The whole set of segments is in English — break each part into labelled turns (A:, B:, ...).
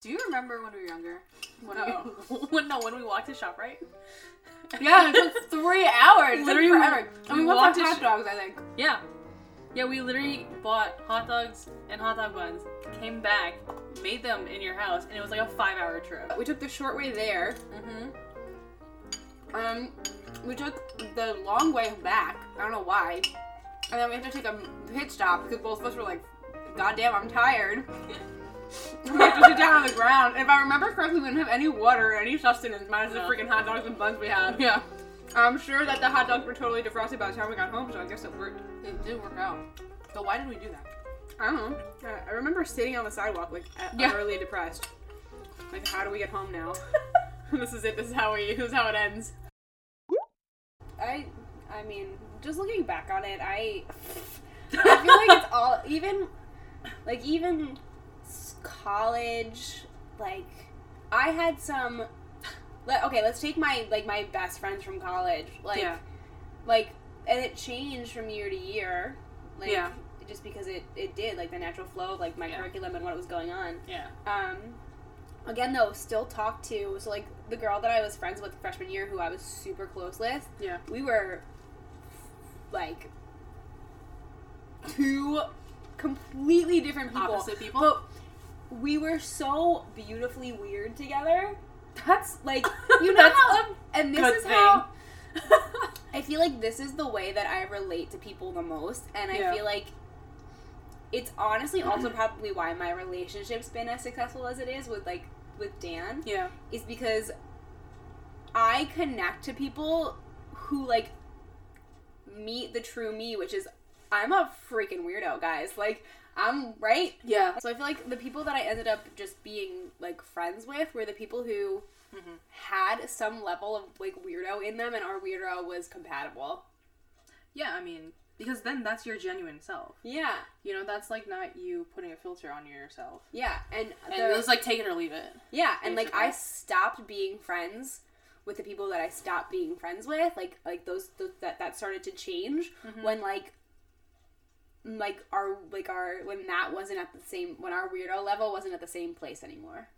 A: Do you remember when we were younger? When
B: No.
A: we, when, no, when we walked to shop, right?
B: Yeah, it took three hours.
A: Literally,
B: forever. And
A: we
B: we went
A: walked to
B: hot
A: sh-
B: dogs, I think.
A: Yeah. Yeah, we literally bought hot dogs and hot dog buns, came back, made them in your house, and it was like a five hour trip.
B: We took the short way there.
A: Mm-hmm.
B: Um, we took the long way back. I don't know why. And then we had to take a pit stop because both of us were like, God damn, I'm tired. we had to sit down on the ground. If I remember correctly, we didn't have any water or any sustenance minus
A: No.
B: the freaking hot dogs and buns we had.
A: Yeah.
B: I'm sure that the hot dogs were totally defrosted by the time we got home, so I guess it worked.
A: It did work out. So why did we do that?
B: I don't know. I- remember sitting on the sidewalk, like,
A: Yeah.
B: utterly depressed. Like, how do we get home now? this is it. This is how we. This is how it ends. I, I mean, just looking back on it, I, I feel like it's all even, like even college. Like, I had some. Let, okay, let's take my like my best friends from college. Like,
A: Yeah.
B: like, and it changed from year to year. Like,
A: Yeah.
B: just because it it did like the natural flow of like my
A: Yeah.
B: curriculum and what was going on.
A: Yeah.
B: Um, again though, still talk to so like the girl that I was friends with freshman year, who I was super close with.
A: Yeah.
B: We were like two completely different people.
A: Opposite people.
B: But we were so beautifully weird together. That's like you know
A: a
B: and this is
A: thing.
B: how I feel like this is the way that I relate to people the most, and I
A: Yeah.
B: feel like it's honestly also probably why my relationship's been as successful as it is with like with Dan
A: yeah.
B: is because I connect to people who like meet the true me, which is I'm a freaking weirdo, guys. Like I'm right.
A: Yeah.
B: So I feel like the people that I ended up just being like friends with were the people who
A: Mhm.
B: had some level of like weirdo in them, and our weirdo was compatible.
A: Yeah, I mean, because then that's your genuine self.
B: Yeah,
A: You know, that's like not you putting a filter on yourself.
B: yeah, and,
A: And
B: the-
A: it's like take it or leave it.
B: Yeah, and like I stopped being friends with the people that I stopped being friends with. Like like those, those that that started to change
A: Mm-hmm.
B: when like like our like our when that wasn't at the same when our weirdo level wasn't at the same place anymore.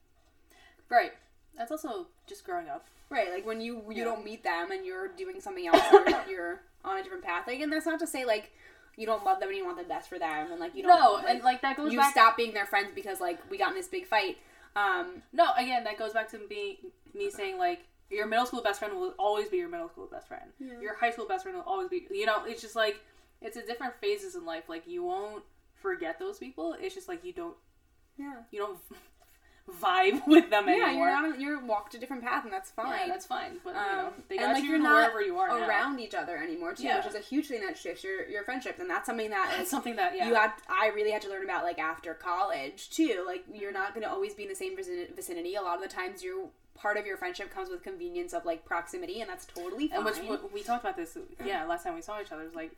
A: Right. That's also just growing up.
B: Right, like when you you
A: Yeah.
B: don't meet them and you're doing something else, or you're on a different path. Like, and that's not to say like you don't love them and you want the best for them, and like you don't.
A: No,
B: like,
A: and like that goes
B: you
A: back.
B: stop being their friends because like we got in this big fight. Um,
A: No, again, that goes back to me me saying like your middle school best friend will always be your middle school best friend. Your high school best friend will always be. You know, it's just like it's a different phases in life. Like you won't forget those people. It's just like you don't
B: yeah.
A: you don't vibe with them
B: Yeah,
A: anymore.
B: you're not. You're walked a different path, and that's fine.
A: Yeah, that's fine. But you know,
B: Um,
A: they
B: and,
A: got
B: like,
A: you
B: you're not
A: you are now.
B: around each other anymore too,
A: Yeah.
B: which is a huge thing that shifts your your friendships, and that's something that
A: That's something that yeah.
B: you had. I really had to learn about like after college too. Like you're not going to always be in the same vicinity. A lot of the times, your part of your friendship comes with convenience of like proximity, and that's totally fine.
A: and which we- we talked about this. Yeah, last time we saw each other it was like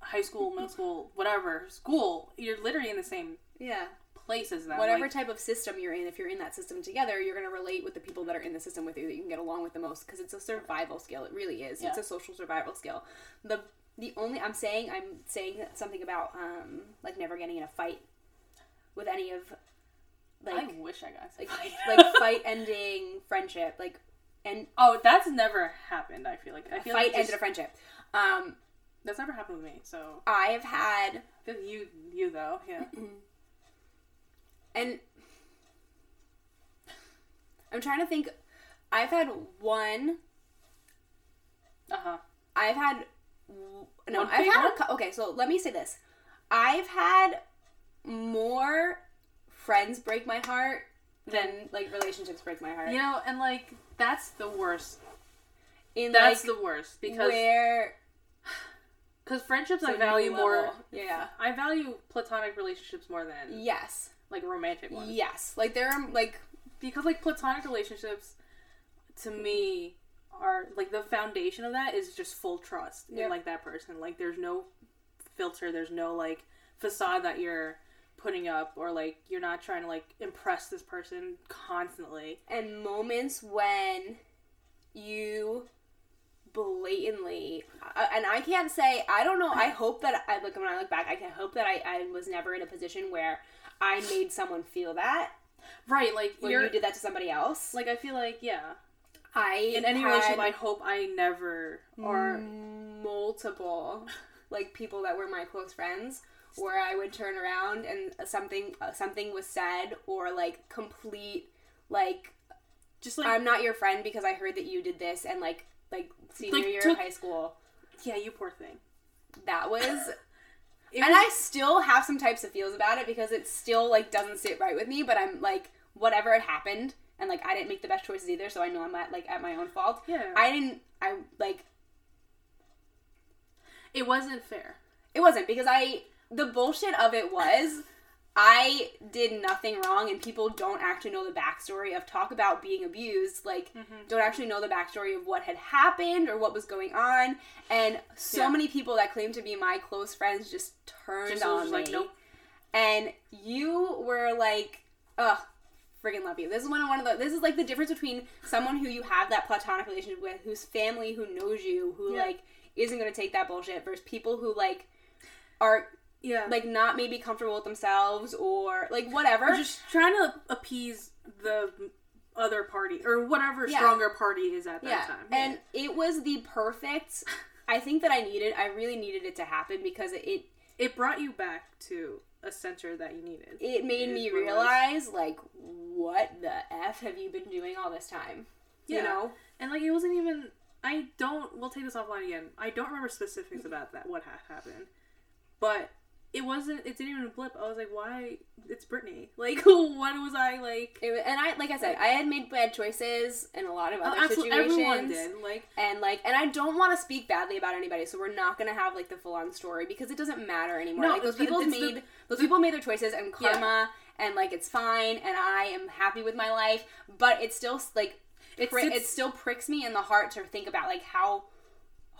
A: high school, middle school, whatever school. You're literally in the same
B: yeah,
A: place as them.
B: whatever
A: Like,
B: type of system you're in, if you're in that system together, you're going to relate with the people that are in the system with you that you can get along with the most because it's a survival skill. It really is. It's a social survival skill. The the only I'm saying I'm saying something about um like never getting in a fight with any of like
A: I wish I got
B: like
A: like,
B: like fight ending friendship like and
A: oh, that's never happened. I feel like I feel
B: fight
A: like
B: ended
A: just,
B: a friendship. Um,
A: that's never happened with me. So
B: I have had
A: you you though yeah
B: and I'm trying to think. I've had one
A: uh huh
B: I've had no.
A: One
B: I've had a okay. So let me say this: I've had more friends break my heart than like relationships break my heart.
A: you know and like that's the worst.
B: In
A: That's
B: like
A: the worst because
B: where
A: because friendships
B: it's
A: I value more.
B: Yeah.
A: I value platonic relationships more than
B: Yes.
A: like romantic ones.
B: Yes. Like there are like
A: because like platonic relationships to me are like the foundation of that is just full trust
B: Yep.
A: in like that person like there's no filter there's no like facade that you're putting up or like you're not trying to like impress this person constantly
B: and moments when you blatantly uh, and I can't say I don't know I hope that I look when I look back I can hope that I, I was never in a position where I made someone feel that
A: right. Like you're
B: you did that to somebody else.
A: like I feel like yeah.
B: I
A: In any
B: had
A: relationship, I hope I never or
B: multiple like people that were my close friends where I would turn around and something uh, something was said or like complete like
A: just like
B: I'm not your friend because I heard that you did this and like like senior
A: Like,
B: year
A: took-
B: of high school
A: yeah, you poor thing.
B: that was
A: It
B: and
A: was-
B: I still have some types of feels about it because it still like doesn't sit right with me but I'm like whatever had happened and like I didn't make the best choices either so I know I'm at like at my own fault
A: yeah,
B: I didn't I like
A: it wasn't fair.
B: It wasn't because I the bullshit of it was I did nothing wrong and people don't actually know the backstory of talk about being abused, like mm-hmm. don't actually know the backstory of what had happened or what was going on. And so
A: Yeah.
B: many people that claim to be my close friends just turned
A: Just
B: on me.
A: like, nope.
B: And you were like, ugh, friggin' love you. This is one of one of the this is like the difference between someone who you have that platonic relationship with, whose family who knows you, who
A: Yeah.
B: like isn't gonna take that bullshit versus people who like are
A: Yeah,
B: like not maybe comfortable with themselves or like whatever.
A: or just trying to appease the other party or whatever
B: Yeah.
A: stronger party is at that
B: yeah.
A: time.
B: And it was the perfect I think that I needed I really needed it to happen because it
A: it brought you back to a center that you needed.
B: it made
A: It
B: me realize like what the F have you been doing all this time?
A: Yeah.
B: You know?
A: And like it wasn't even. I don't. We'll take this offline again. I don't remember specifics about that. What happened, but it wasn't. It didn't even blip. I was like, why? It's Brittany. Like, what was I like?
B: It, and I like I said, I had made bad choices in a lot of
A: Oh,
B: other situations.
A: everyone did. Like,
B: And like, and I don't want to speak badly about anybody, so we're not gonna have like the full on story because it doesn't matter anymore.
A: No,
B: like those people
A: it's the-
B: made those people made their choices and
A: Yeah.
B: karma, and like it's fine, and I am happy with my life. But it still like
A: It
B: it still pricks me in the heart to think about like how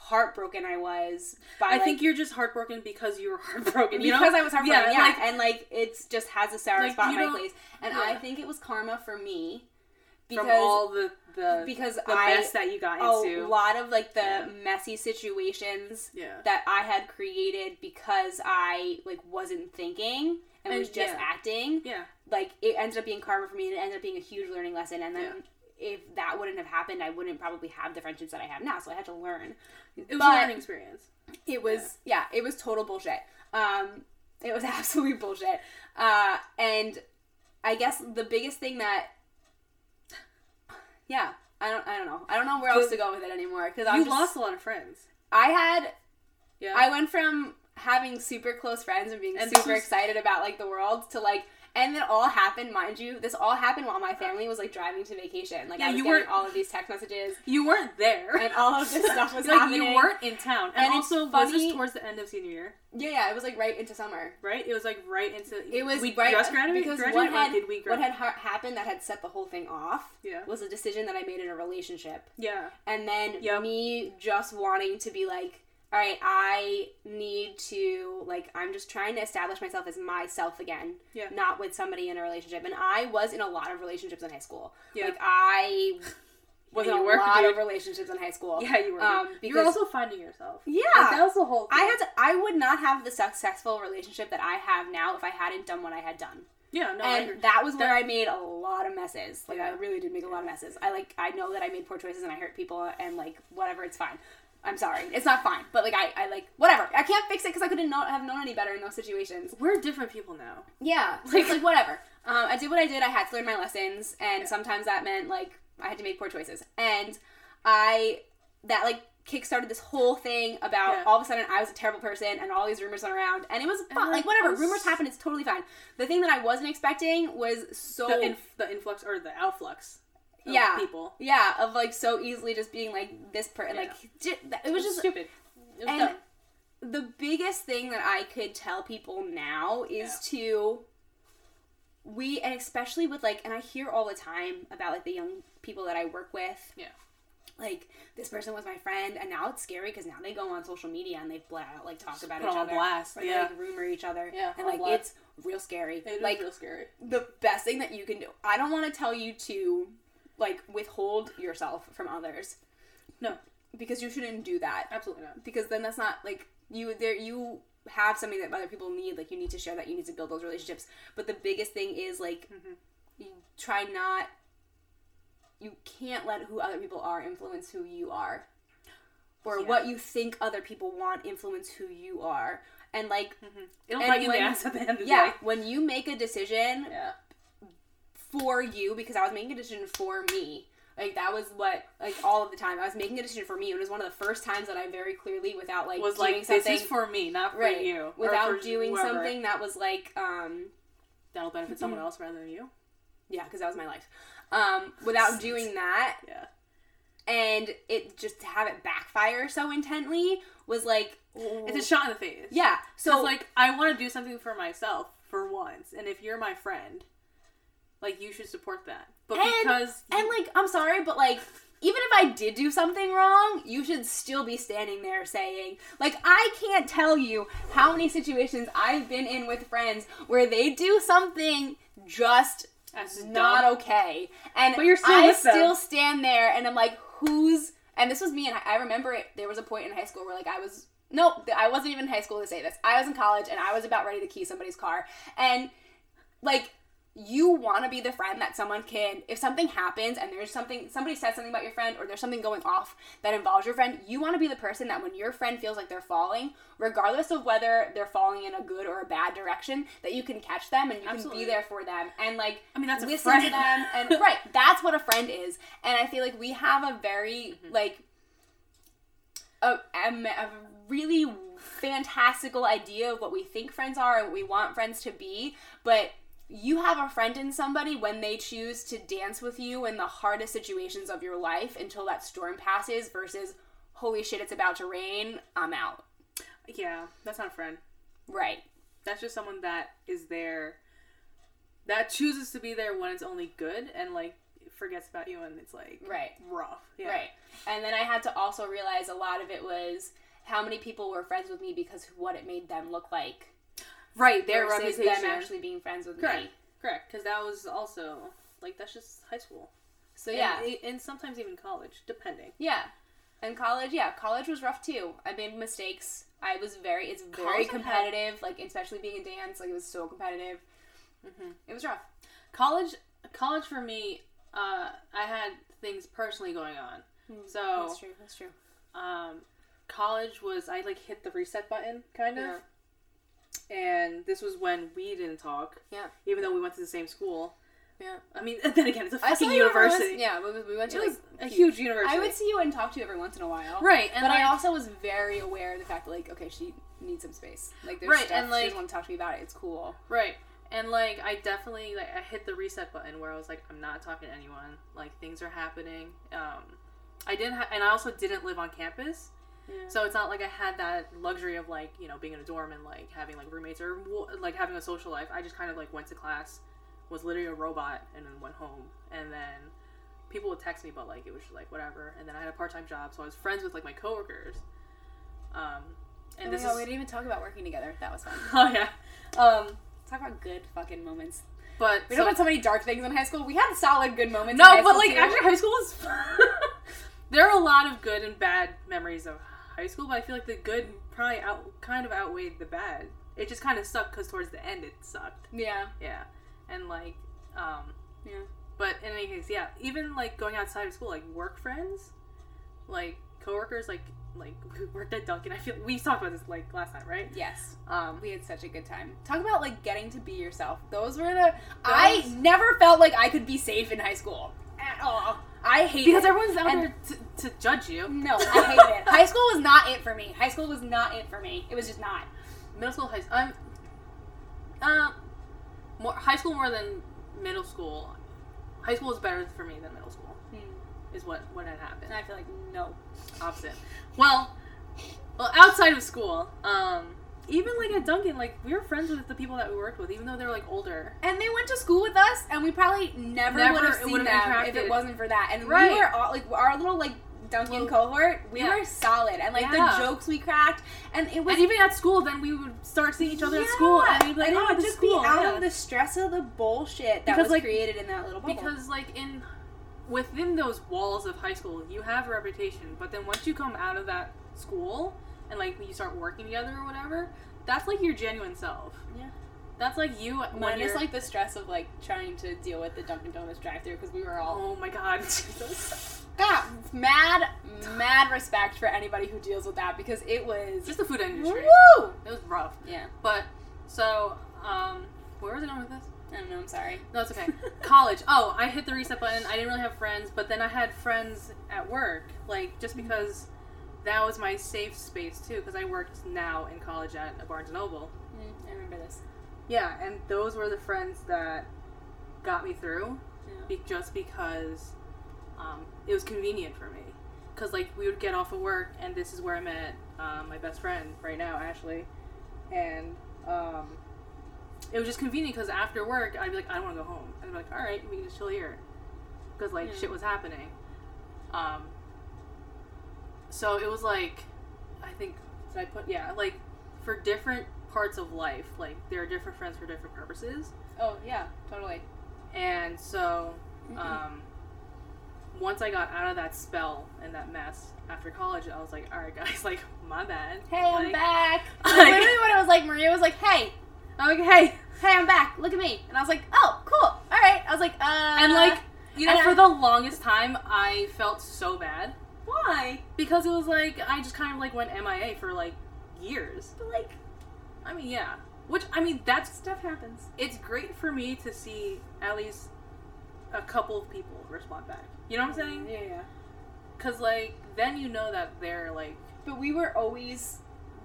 B: heartbroken I was by
A: I
B: like,
A: think you're just heartbroken because you were heartbroken. You
B: because
A: know?
B: I was heartbroken. Yeah,
A: like,
B: and like it's just has a sour
A: Like,
B: spot in my place, and
A: yeah.
B: I think it was karma for me because
A: from all the the
B: because
A: the
B: I
A: mess that you got into a
B: lot of like the
A: Yeah.
B: messy situations
A: Yeah.
B: that I had created because I like wasn't thinking and,
A: And-
B: was just
A: yeah.
B: acting.
A: Yeah.
B: Like it ended up being karma for me, and it ended up being a huge learning lesson. And then if that wouldn't have happened, I wouldn't probably have the friendships that I have now. So I had to learn.
A: It was
B: But-
A: a learning experience.
B: It was yeah, it was total bullshit. Um, it was absolute bullshit. Uh, and I guess the biggest thing that yeah. I don't. I don't know. I don't know where else to go with it anymore because I
A: lost a lot of friends.
B: I had
A: Yeah.
B: I went from having super close friends and being
A: And
B: super
A: was-
B: excited about like the world to like and it all happened, mind you. This all happened while my family was like driving to vacation. Like
A: Yeah,
B: I was
A: you
B: getting
A: weren't-
B: all of these text messages
A: you weren't there.
B: and all of this stuff was
A: like
B: happening.
A: you weren't in town. And,
B: And
A: also was this towards the end of senior year,
B: Yeah, yeah. It was like right into summer.
A: right? It was like right into
B: It was
A: we
B: right
A: just graduated
B: because
A: graduated,
B: what had
A: did we
B: what had ha- happened that had set the whole thing off
A: Yeah.
B: was a decision that I made in a relationship.
A: Yeah.
B: and then
A: Yep.
B: me just wanting to be like all right i need to like i'm just trying to establish myself as myself again
A: Yeah.
B: not with somebody in a relationship and i was in a lot of relationships in high school
A: Yeah.
B: like i was
A: Yeah,
B: in a
A: were,
B: lot
A: dude.
B: of relationships in high school
A: Yeah, you were.
B: um
A: you were also finding yourself.
B: yeah
A: Like, that was the whole. Thing.
B: i had to i would not have the successful relationship that i have now if i hadn't done what i had done
A: Yeah. No. I
B: and that was where
A: That-
B: I made a lot of messes. Like I really did make a lot of messes. I like I know that I made poor choices and I hurt people and like whatever. It's fine. I'm sorry. It's not fine, but like I, I like whatever. I can't fix it because I couldn't have known any better in those situations.
A: we're different people now.
B: Yeah, like like whatever. Um, I did what I did. I had to learn my lessons, and sometimes that meant like I had to make poor choices. And I that like kickstarted this whole thing about
A: Yeah.
B: all of a sudden I was a terrible person and all these rumors went around and it was fun.
A: like,
B: Like whatever,
A: was-
B: rumors happen. It's totally fine. The thing that I wasn't expecting was so
A: The inf- the influx or the outflux.
B: Yeah.
A: People.
B: yeah of like so easily just being like this per like j- it was just
A: stupid. It was
B: and
A: dumb.
B: the biggest thing that I could tell people now is to we and especially with like and I hear all the time about like the young people that I work with.
A: Yeah.
B: Like this person was my friend, and now it's scary because now they go on social media and they flat out like talk about
A: put
B: each
A: on
B: other,
A: blast,
B: or they,
A: yeah.
B: like rumor each other,
A: Yeah,
B: and like
A: blast.
B: it's real scary.
A: It
B: like
A: real scary.
B: the best thing that you can do. I don't want to tell you to like withhold yourself from others
A: No,
B: because you shouldn't do that
A: absolutely not.
B: because then that's not like you there you have something that other people need like you need to share that you need to build those relationships but the biggest thing is like mm-hmm. you try not you can't let who other people are influence who you are or
A: Yeah.
B: what you think other people want influence who you are and like
A: mm-hmm.
B: It'll
A: bite you in the
B: when-
A: ass at the end of the
B: yeah
A: day.
B: when you make a decision
A: Yeah.
B: For you because I was making a decision for me. Like that was what like all of the time I was making a decision for me. It was one of the first times that I very clearly, without like
A: Was
B: doing
A: like
B: something,
A: this is for me, not for
B: right,
A: you.
B: without doing
A: whoever.
B: something that was like um
A: that'll benefit someone else rather than you.
B: yeah because that was my life. Um, without doing that
A: Yeah.
B: and it just to have it backfire so intently was like
A: It's a shot in the face.
B: yeah.
A: So
B: So
A: like I want to do something for myself for once, and if you're my friend, like you should support that. But
B: And-
A: because
B: And like, I'm sorry, but like, even if I did do something wrong, you should still be standing there saying, like, I can't tell you how many situations I've been in with friends where they do something just
A: That's
B: not
A: dumb.
B: okay, and
A: But you're still
B: I still stand there and I'm like, who's? And this was me, and I remember it. There was a point in high school where like I was. Nope, I wasn't even in high school to say this. I was in college and I was about ready to key somebody's car. And like you want to be the friend that someone can if something happens and there's something somebody says something about your friend or there's something going off that involves your friend you want to be the person that when your friend feels like they're falling regardless of whether they're falling in a good or a bad direction that you can catch them and you
A: Absolutely.
B: can be there for them and like
A: I mean, that's a
B: listen
A: friend.
B: to them and right that's what a friend is and i feel like we have a very
A: Mm-hmm.
B: like a, a, a really fantastical idea of what we think friends are and what we want friends to be but you have a friend in somebody when they choose to dance with you in the hardest situations of your life until that storm passes versus holy shit it's about to rain i'm out
A: yeah, that's not a friend.
B: right
A: That's just someone that is there, that chooses to be there when it's only good, and like forgets about you when it's like
B: right
A: rough. Yeah.
B: Right. And then I had to also realize a lot of it was how many people were friends with me because of what it made them look like.
A: Right. Their reputation.
B: them actually being friends with
A: Correct.
B: me.
A: Correct. Because that was also like that's just high school.
B: So yeah.
A: And, and sometimes even college, depending.
B: yeah. And college, yeah, college was rough too. I made mistakes. I was very it's very
A: College I had-
B: competitive, like especially being in dance, like it was so competitive.
A: Mhm.
B: It was rough.
A: College, college for me, uh, I had things personally going on. So
B: Hmm. That's true. That's true.
A: um, college was I like hit the reset button kind of, and this was when we didn't talk.
B: Yeah.
A: Even though we went to the same school.
B: Yeah.
A: I mean, then again, it's a fucking
B: you every once-
A: university.
B: Yeah, we, we went to
A: It
B: like
A: was a huge university.
B: I would see you and talk to you every once in a while.
A: Right, and
B: but I also was very aware of the fact that like, okay, she needs some space. Like there's
A: Right,
B: stuff
A: and,
B: she
A: like-
B: doesn't want to talk to me about it. It's cool.
A: Right. And like I definitely like I hit the reset button where I was like I'm not talking to anyone. Like things are happening. Um I didn't ha- and I also didn't live on campus.
B: Yeah.
A: So it's not like I had that luxury of like, you know, being in a dorm and like having like roommates or like having a social life. I just kind of like went to class, was literally a robot and then went home. And then people would text me but like it was just like whatever. And then I had a part-time job, so I was friends with like my coworkers. Um and
B: Oh
A: this
B: God,
A: is
B: we didn't even talk about working together. That was fun.
A: Oh yeah. Um
B: Talk about good fucking moments.
A: but
B: We
A: so-
B: don't have so many dark things in high school. We had solid good moments. in
A: No,
B: high
A: but
B: school,
A: like
B: too.
A: actually, high school is. there are a lot of good and bad memories of high school, but I feel like the good probably out kind of outweighed the bad. It just kind of sucked because towards the end it sucked.
B: yeah,
A: Yeah, and like, um,
B: yeah.
A: but in any case, yeah, even like going outside of school, like work friends, like coworkers, like like who worked at Dunkin'. I feel we talked about this like last time, right?
B: Yes.
A: Um,
B: We had such a good time. Talk about like getting to be yourself. Those were the. I never felt like I could be safe in high school at all. I hate
A: because
B: it.
A: everyone's out
B: And-
A: there to, to judge you.
B: No, I hate it. High school was not it for me. High school was not it for me. It was just not.
A: middle school, high school. Um, uh, more high school more than middle school. High school is better for me than middle school. Is what what had happened.
B: And I feel like no.
A: Opposite. Well, well, outside of school, um, even like at Dunkin', like we were friends with the people that we worked with, even though they were like older.
B: And they went to school with us, and we probably never,
A: Never
B: would have seen them if it wasn't for that. And
A: Right.
B: we were all like our little like Dunkin'
A: Well,
B: cohort. We
A: yeah.
B: were solid, and like
A: Yeah.
B: the jokes we cracked, and it was
A: And even at school, then we would start seeing each other at school, and we'd be like,
B: and
A: "Oh, this
B: just
A: is cool."
B: be out
A: yeah.
B: of the stress of the bullshit that
A: Because,
B: was
A: like-
B: created in that little bubble.
A: Because like in within those walls of high school, you have a reputation, but then once you come out of that school and like you start working together or whatever, that's like your genuine self.
B: Yeah.
A: That's like you when
B: Minus
A: you're
B: like the stress of like trying to deal with the Dunkin' Donuts drive-through because we were all
A: oh my god.
B: God, mad, mad respect for anybody who deals with that because it was
A: Just the food industry.
B: woo.
A: It was rough.
B: Yeah,
A: But so, um, where was I going with this?
B: I don't know. I'm sorry.
A: No, it's okay. College. Oh, I hit the reset button. I didn't really have friends, but then I had friends at work, like just because that was my safe space too. Because I worked now in college at a Barnes and Noble.
B: Mm, I remember this.
A: Yeah, and those were the friends that got me through,
B: Yeah.
A: be- just because um, it was convenient for me. Because like we would get off of work, and this is where I met um, my best friend right now, Ashley, and um, it was just convenient because after work I'd be like, I don't want to go home, and I'd be like, all right, we can just chill here, because like
B: Yeah.
A: shit was happening. Um, so it was like, I think, so I put yeah, like for different parts of life, like there are different friends for different purposes.
B: Oh yeah, totally.
A: And so, um, once I got out of that spell and that mess after college, I was like, all right, guys, like, my bad.
B: Hey, I'm back.
A: like-
B: Literally, what it was like, Maria was like, "Hey,
A: I'm like, hey.
B: hey, I'm back. Look at me." And I was like, "Oh, cool. All right." I was like, "Uh."
A: And like, you know, for
B: I-
A: the longest time, I felt so bad
B: why?
A: because it was like I just kind of like went MIA for like years.
B: But like,
A: I mean, yeah. Which I mean, that's
B: stuff happens.
A: it's great for me to see at least a couple of people respond back. You know what I'm saying?
B: Yeah, yeah.
A: Because like then you know that they're like
B: But we were always.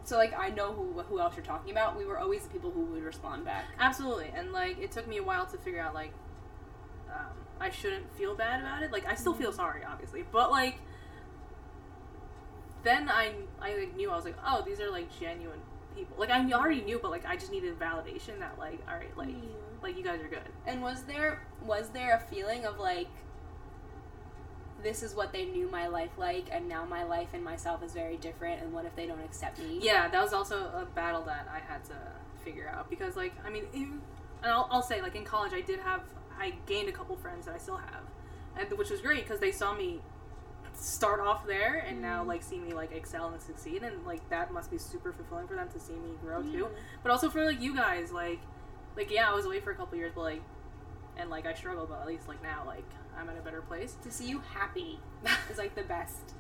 B: So like, I know who who else you're talking about. We were always the people who would respond back.
A: Absolutely, and like it took me a while to figure out like um, I shouldn't feel bad about it. Like I still feel sorry, obviously, but like then I I like, knew I was like, oh, these are like genuine people. Like I already knew, but like I just needed validation that like, all right, like mm-hmm. like you guys are good.
B: And was there was there a feeling of like this is what they knew my life like and now my life and myself is very different and what if they don't accept me?
A: Yeah, that was also a battle that I had to figure out because like I mean, in, and I'll, I'll say like in college I did have I gained a couple friends that I still have, and which was great because they saw me start off there and now mm-hmm. like see me like excel and succeed and like that must be super fulfilling for them to see me grow too mm-hmm. but also for like you guys like like yeah i was away for a couple years but like and like i struggled but at least like now like i'm in a better place
B: To see you happy is like the best.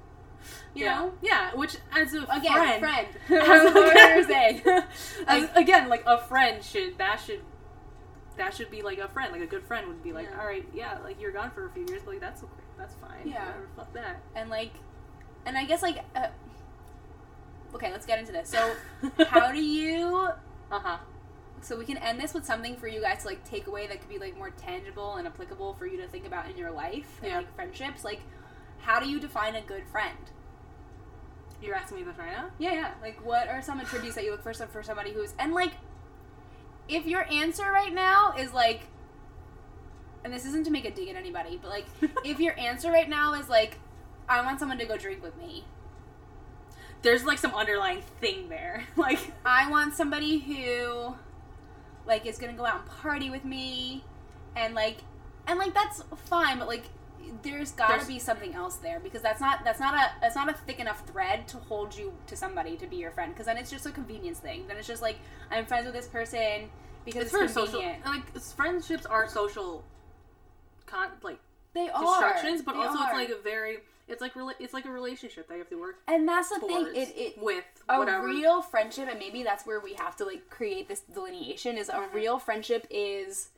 B: You
A: yeah
B: know?
A: yeah which as a
B: Again,
A: friend,
B: friend.
A: as,
B: That's what you're saying.
A: as, again like a friend should that should that should be like a friend like a good friend would be like
B: Yeah.
A: all right yeah like you're gone for a few years but like that's that's fine.
B: Yeah.
A: whatever, fuck that.
B: And like and i guess like uh, okay let's get into this. So how do you
A: uh-huh.
B: So we can end this with something for you guys to like take away that could be like more tangible and applicable for you to think about in your life and like friendships? Like how do you define a good friend?
A: You're asking me this right now?
B: Yeah yeah. Like what are some attributes that you look for for somebody who's and like if your answer right now is like and this isn't to make a dig at anybody but like if your answer right now is like i want someone to go drink with me
A: there's like some underlying thing there like
B: I want somebody who like is gonna go out and party with me and like and like that's fine, but like there's gotta
A: There's-
B: be something else there because that's not that's not a that's not a thick enough thread to hold you to somebody to be your friend because then it's just a convenience thing. Then it's just like I'm friends with this person because
A: it's
B: it's,
A: for social like friendships are social con like
B: They are
A: constructions but
B: They
A: also
B: are.
A: it's like a very it's like really it's like a relationship that you have to work
B: and that's the thing. It it
A: with
B: a
A: whatever
B: real friendship and maybe that's where we have to like create this delineation is a
A: Mm-hmm.
B: real friendship is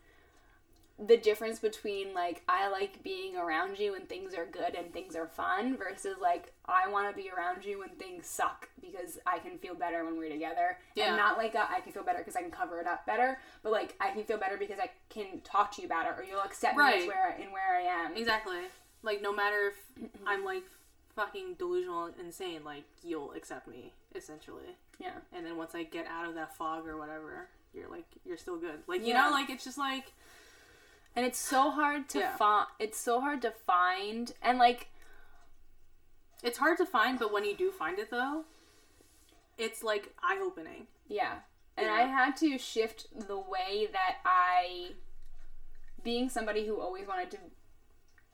B: the difference between like I like being around you when things are good and things are fun versus like I want to be around you when things suck because I can feel better when we're together.
A: Yeah.
B: and not like a, I can feel better because I can cover it up better but like I can feel better because I can talk to you about it or you'll accept me
A: Right.
B: as where in where I am.
A: Exactly. Like no matter if i'm like fucking delusional insane like you'll accept me essentially.
B: Yeah.
A: And then once i get out of that fog or whatever you're like you're still good. Like you
B: Yeah.
A: know like it's just like
B: and it's so hard to
A: Yeah.
B: find it's so hard to find and like
A: it's hard to find but when you do find it though it's like eye-opening
B: Yeah. And
A: Yeah.
B: I had to shift the way that I being somebody who always wanted to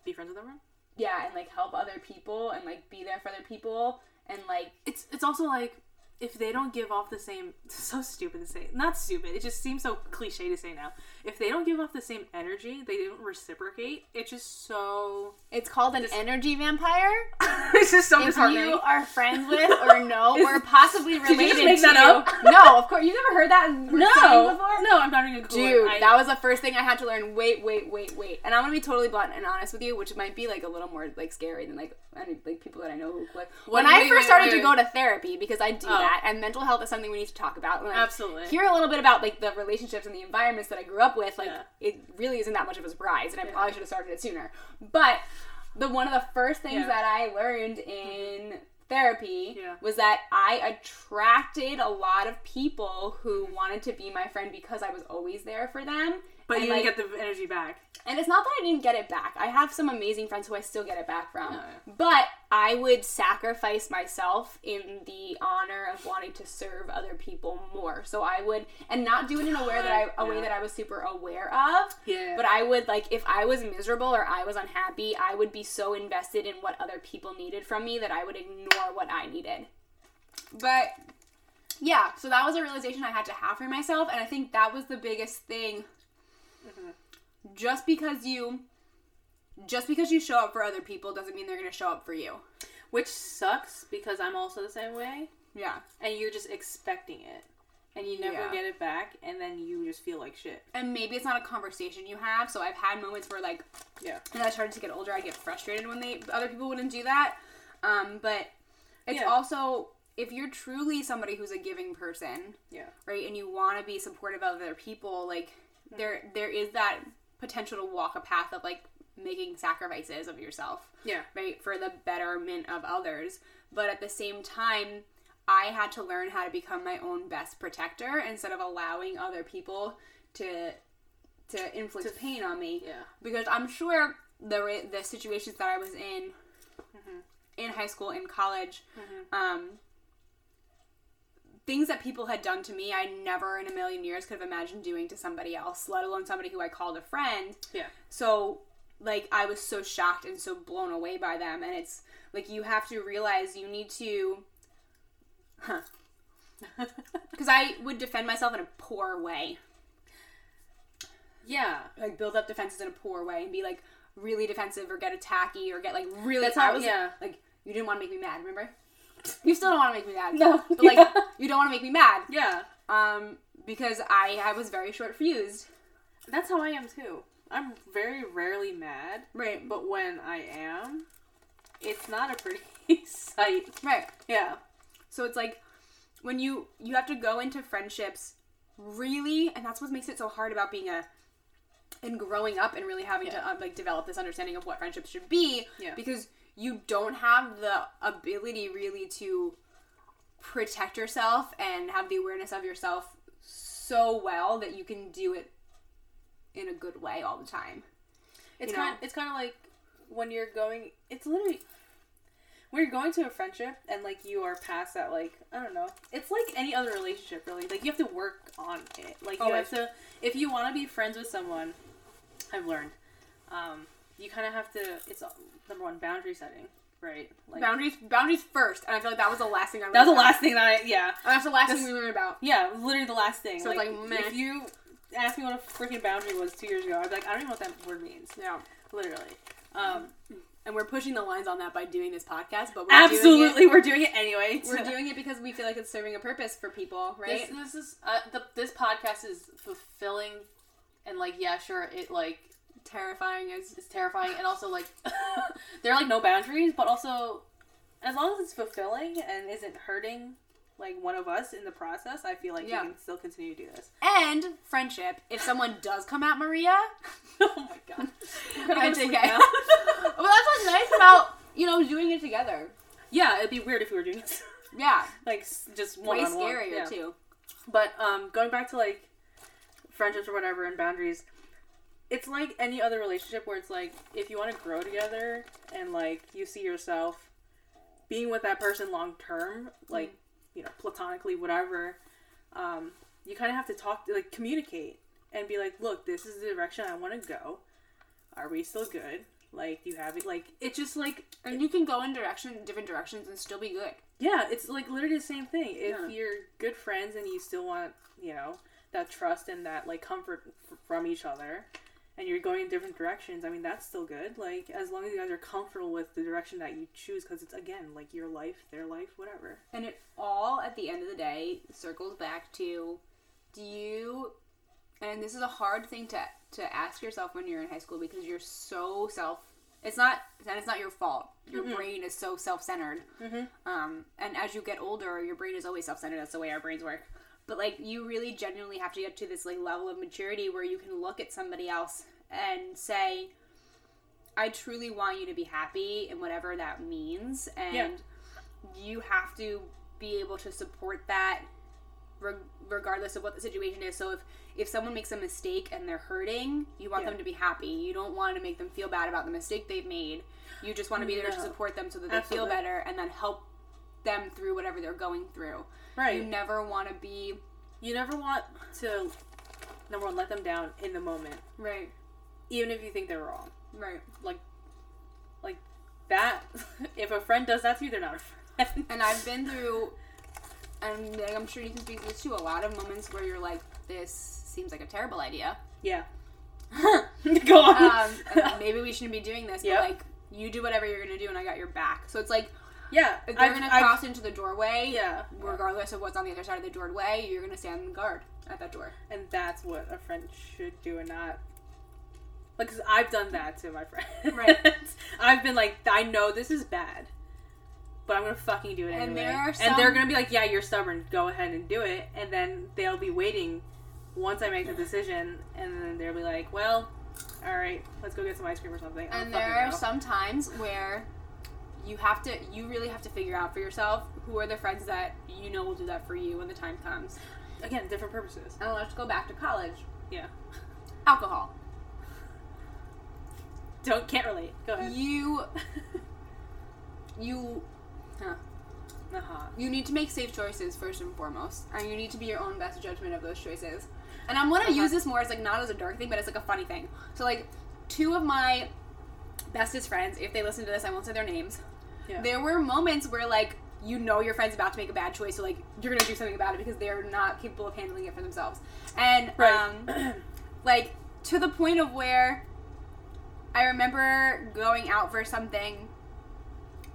A: be friends with everyone
B: yeah, and like help other people and like be there for other people and like
A: it's it's also like if they don't give off the same so stupid to say not stupid it just seems so cliche to say now if they don't give off the same energy they don't reciprocate it's just so
B: It's called an energy vampire.
A: it's just so
B: If
A: disheartening
B: you are friends with or know or possibly
A: you
B: related
A: just make
B: to
A: that up?
B: No, of course. You never heard that
A: no
B: before?
A: no i'm not even gonna
B: Dude,
A: I,
B: that was the first thing I had to learn. Wait, wait, wait, wait. And I'm gonna be totally blunt and honest with you, which might be like a little more like scary than like any like people that I know who like when I
A: wait,
B: first
A: wait,
B: started
A: wait,
B: to go to therapy because I do
A: Oh.
B: that and mental health is something we need to talk about. And, like,
A: Absolutely.
B: Hear a little bit about like the relationships and the environments that I grew up with. Like
A: Yeah.
B: it really isn't that much of a surprise, and I
A: Yeah.
B: probably should have started it sooner. But the one of the first things
A: Yeah.
B: that I learned in mm-hmm. therapy
A: Yeah.
B: was that I attracted a lot of people who wanted to be my friend because I was always there for them.
A: But
B: and,
A: you didn't get the energy back
B: and it's not that I didn't get it back. I have some amazing friends who I still get it back from.
A: Oh, yeah.
B: But I would sacrifice myself in the honor of wanting to serve other people more. So I would and not do it in a way that I a way that I was super aware of.
A: Yeah.
B: But I would like if I was miserable or I was unhappy, I would be so invested in what other people needed from me that I would ignore what I needed. But yeah, so that was a realization I had to have for myself, and I think that was the biggest thing. Just because you, just because you show up for other people doesn't mean they're gonna show up for you.
A: which sucks because i'm also the same way
B: Yeah,
A: and you're just expecting it and you never
B: Yeah.
A: get it back and then you just feel like shit
B: and maybe it's not a conversation you have. So I've had moments where like
A: yeah
B: as I started to get older, I get frustrated when they other people wouldn't do that. Um, but it's
A: Yeah.
B: also if you're truly somebody who's a giving person,
A: yeah
B: right, and you want to be supportive of other people, like there there is that potential to walk a path of like making sacrifices of yourself,
A: yeah
B: right, for the betterment of others. But at the same time, I had to learn how to become my own best protector instead of allowing other people to to inflict pain on me
A: yeah
B: because I'm sure the the situations that I was in
A: Mm-hmm.
B: in high school, in college, um, things that people had done to me, I never in a million years could have imagined doing to somebody else, let alone somebody who I called a friend.
A: yeah
B: So, like, I was so shocked and so blown away by them, and it's like you have to realize you need to. Huh. Because I would defend myself in a poor way.
A: yeah
B: like build up defenses in a poor way and be like really defensive or get attacky or get like really
A: That's how I
B: was
A: yeah.
B: like you didn't want to make me mad remember you still don't want to make me mad
A: No.
B: but like
A: Yeah.
B: you don't want to make me mad.
A: Yeah.
B: Um because I I was very short fused.
A: That's how i am too. I'm very rarely mad
B: right.
A: but when i am it's not a pretty sight.
B: Right.
A: Yeah.
B: So it's like when you you have to go into friendships really and that's what makes it so hard about being a and growing up and really having to
A: Yeah.
B: uh, like develop this understanding of what friendships should be
A: Yeah.
B: because you don't have the ability really to protect yourself and have the awareness of yourself so well that you can do it in a good way all the time
A: It's
B: You
A: kind. It's kind of like when you're going. It's literally when you're going to a friendship and like you are past that. Like I don't know. It's like any other relationship, really. Like you have to work on it. Like you
B: Always.
A: have to. If you want to be friends with someone, I've learned. Um, you kind of have to. It's number one boundary setting, right? Like
B: boundaries boundaries first and i feel like that was the last thing i learned.
A: that was the
B: about.
A: last thing that I. Yeah.
B: And that's the last
A: This-
B: thing we learned about
A: Yeah, literally the last thing.
B: So it's like, meh.
A: if you asked me what a freaking boundary was two years ago, I'd be like, I don't even know what that word means.
B: yeah
A: Literally. Um,
B: and we're pushing the lines on that by doing this podcast but we're doing it
A: absolutely, we're doing it anyway.
B: We're doing it because we feel like it's serving a purpose for people, right?
A: This, this is uh, the, this podcast is fulfilling, and like yeah, sure, it like
B: Terrifying as
A: is terrifying, and also like there are like no boundaries, but also as long as it's fulfilling and isn't hurting like one of us in the process, I feel like
B: Yeah.
A: you can still continue to do this.
B: and friendship. If someone does come at Maria,
A: oh my god,
B: I
A: go to
B: take
A: sleep
B: it. well, that's what's nice about you know doing it together.
A: yeah, it'd be weird if we were doing this
B: Yeah,
A: like just one
B: way
A: on one.
B: scarier
A: Yeah.
B: too.
A: But um, going back to like friendships or whatever and boundaries, it's like any other relationship where it's like if you want to grow together and like you see yourself being with that person long term, like you know platonically, whatever, um, you kind of have to talk, like communicate and be like, look, this is the direction I want to go. Are we still good? Like, you have it? Like, it's just like,
B: And you can go in direction different directions and still be good.
A: yeah, it's like literally the same thing. If
B: Yeah.
A: you're good friends and you still want, you know, that trust and that like comfort f- from each other, and you're going in different directions, I mean, that's still good. Like, as long as you guys are comfortable with the direction that you choose, because it's again like your life, their life, whatever.
B: And it all, at the end of the day, circles back to do you, and this is a hard thing to, to ask yourself when you're in high school because you're so self, it's not, and it's not your fault. Your brain is so self centered. Um, and as you get older, your brain is always self centered. That's the way our brains work. But like, you really genuinely have to get to this like level of maturity where you can look at somebody else and say, I truly want you to be happy and whatever that means. And
A: Yeah.
B: you have to be able to support that reg- regardless of what the situation is. So if if someone makes a mistake and they're hurting, you want
A: Yeah.
B: them to be happy. You don't want to make them feel bad about the mistake they've made. You just want to be there to support them so that they
A: Absolutely.
B: feel better and then help them through whatever they're going through.
A: Right.
B: You never want to be
A: you never want to number one let them down in the moment
B: right,
A: even if you think they're wrong
B: right.
A: like like that if a friend does that to you they're not a friend
B: And I've been through, and like, I'm sure you can speak to this too, a lot of moments where you're like, this seems like a terrible idea.
A: yeah go on
B: um, maybe we shouldn't be doing this,
A: Yep.
B: but like, you do whatever you're gonna do, and I got your back. So it's like,
A: yeah
B: if they're
A: I've-
B: gonna
A: I've-
B: cross into the doorway,
A: yeah
B: regardless of what's on the other side of the doorway, you're gonna stand guard at that door.
A: and that's what a friend should do and not like 'cause i've done that to my friends
B: Right.
A: i've been like i know this is bad but i'm gonna fucking do it anyway
B: And there are
A: and they're gonna be like yeah you're stubborn go ahead and do it and then they'll be waiting once i make the decision and then they'll be like well all right let's go get some ice cream or something
B: And there are
A: know.
B: some times where you have to, you really have to figure out for yourself who are the friends that you know will do that for you when the time comes.
A: again different purposes
B: And let's go back to college.
A: yeah
B: Alcohol.
A: don't can't relate go ahead
B: You, you, huh.
A: uh-huh
B: You need to make safe choices first and foremost, and you need to be your own best judgment of those choices. And I'm gonna use this more as like not as a dark thing, but as like a funny thing. So like, two of my bestest friends, if they listen to this, I won't say their names.
A: Yeah.
B: There were moments where like you know your friend's about to make a bad choice, so like you're gonna do something about it because they're not capable of handling it for themselves. And
A: Right.
B: um, like to the point of where I remember going out for something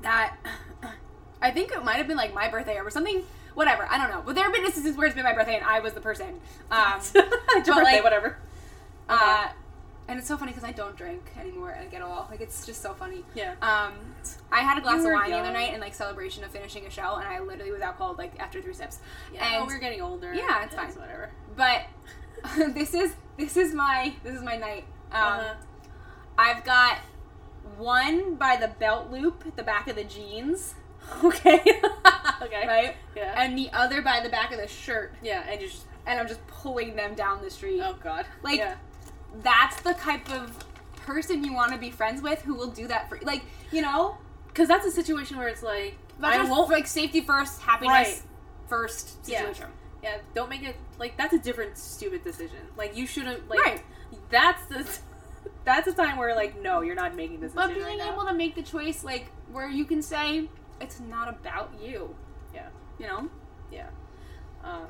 B: that I think it might have been like my birthday or something. Whatever, I don't know. But there have been instances where it's been my birthday and I was the person. Um,
A: It's your
B: but
A: birthday,
B: like,
A: whatever
B: uh, and it's so funny because I don't drink anymore I get all like it's just so funny.
A: yeah
B: Um, I had a glass of wine the other
A: young.
B: night in like celebration of finishing a show, and I literally was out cold like after three sips.
A: yeah
B: and
A: we're getting older
B: Yeah, it's fine.
A: whatever
B: but this is this is my this is my night. Um,
A: Uh-huh.
B: I've got one by the belt loop at the back of the jeans,
A: Okay. okay.
B: right,
A: Yeah.
B: and the other by the back of the shirt,
A: yeah, and just
B: and I'm just pulling them down the street.
A: oh god.
B: Like,
A: yeah.
B: That's the type of person you want to be friends with who will do that for like you know.
A: Because that's a situation where it's like
B: That's
A: I
B: just,
A: won't.
B: like safety first, happiness
A: Right.
B: first situation.
A: yeah, yeah. don't make it like that's a different stupid decision. Like you shouldn't like.
B: Right.
A: That's the. That's a time where like no, you're not making this
B: But being
A: right
B: able
A: now.
B: to make the choice, like, where you can say, it's not about you.
A: Yeah.
B: You know?
A: Yeah. Um,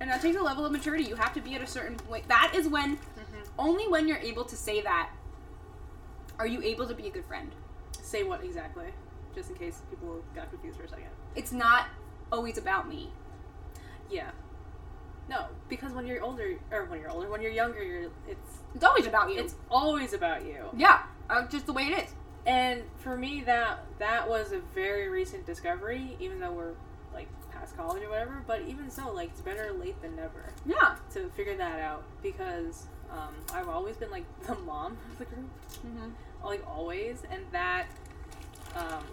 B: And that takes a level of maturity. You have to be at a certain point. That is when. Only when you're able to say that, are you able to be a good friend.
A: say what exactly? Just in case people got confused for a second.
B: It's not always about me.
A: Yeah. No, because when you're older, or when you're older, when you're younger, you're it's
B: It's always about you.
A: it's always about you.
B: yeah, uh, just the way it is.
A: And for me, that that was a very recent discovery, even though we're like past college or whatever. But even so, like it's better late than never
B: Yeah.
A: to figure that out because um, I've always been like the mom of the group,
B: Mm-hmm.
A: like always, and that um,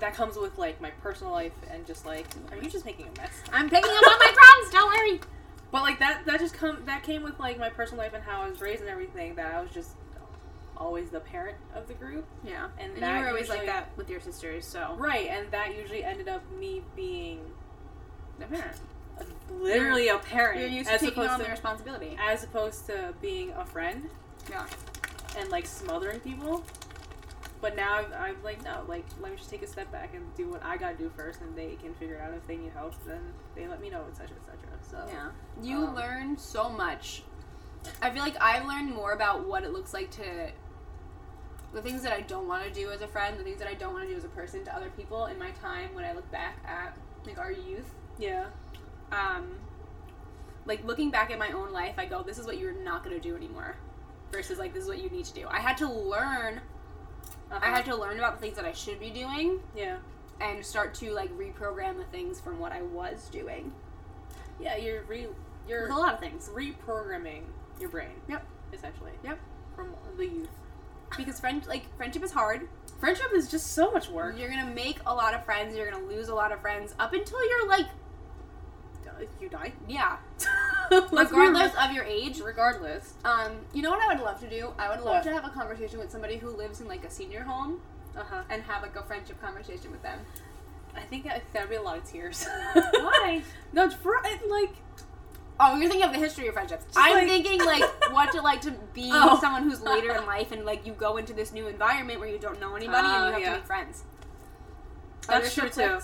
A: that comes with like my personal life and just like, are you just making a mess?
B: I'm picking up on my crumbs. Don't worry.
A: But like that, that just come that came with like my personal life and how I was raised and everything. That I was just always the parent of the group.
B: Yeah.
A: And
B: And, you were always like that with your sisters, so.
A: Right, and that usually ended up me being
B: The parent.
A: Literally a parent
B: You're used to
A: as
B: taking
A: opposed
B: on
A: to
B: the responsibility.
A: as opposed to being a friend.
B: Yeah.
A: and like smothering people. But now I've, I'm like, no, like, let me just take a step back and do what I gotta do first, and they can figure out if they need help. Then they let me know, etc., etc. So
B: Yeah. You
A: Um,
B: learn so much. I feel like I've learned more about what it looks like to the things that I don't want to do as a friend, the things that I don't want to do as a person to other people in my time when I look back at like our youth.
A: yeah,
B: Um like looking back at my own life, I go, this is what you're not going to do anymore versus like this is what you need to do. I had to learn
A: uh-huh.
B: I had to learn about the things that I should be doing
A: yeah,
B: and start to like reprogram the things from what I was doing.
A: yeah. You're re, you're
B: With a lot of things.
A: reprogramming your brain.
B: Yep.
A: Essentially.
B: Yep.
A: From the youth.
B: Because friend like friendship is hard.
A: Friendship is just so much work.
B: You're gonna make a lot of friends. You're gonna lose a lot of friends up until you're like,
A: You die.
B: yeah, regardless of your age.
A: Regardless.
B: Um, you know what I would love to do? I would love
A: What?
B: to have a conversation with somebody who lives in like a senior home
A: Uh huh.
B: and have like a friendship conversation with them.
A: I think that'd be a lot of tears.
B: Why?
A: no, for, like
B: Oh, you're thinking of the history of friendships. I'm
A: like-
B: thinking like what to like to be
A: Oh.
B: someone who's later in life and like you go into this new environment where you don't know anybody and
A: Oh,
B: you have
A: yeah.
B: to make friends.
A: That's true too.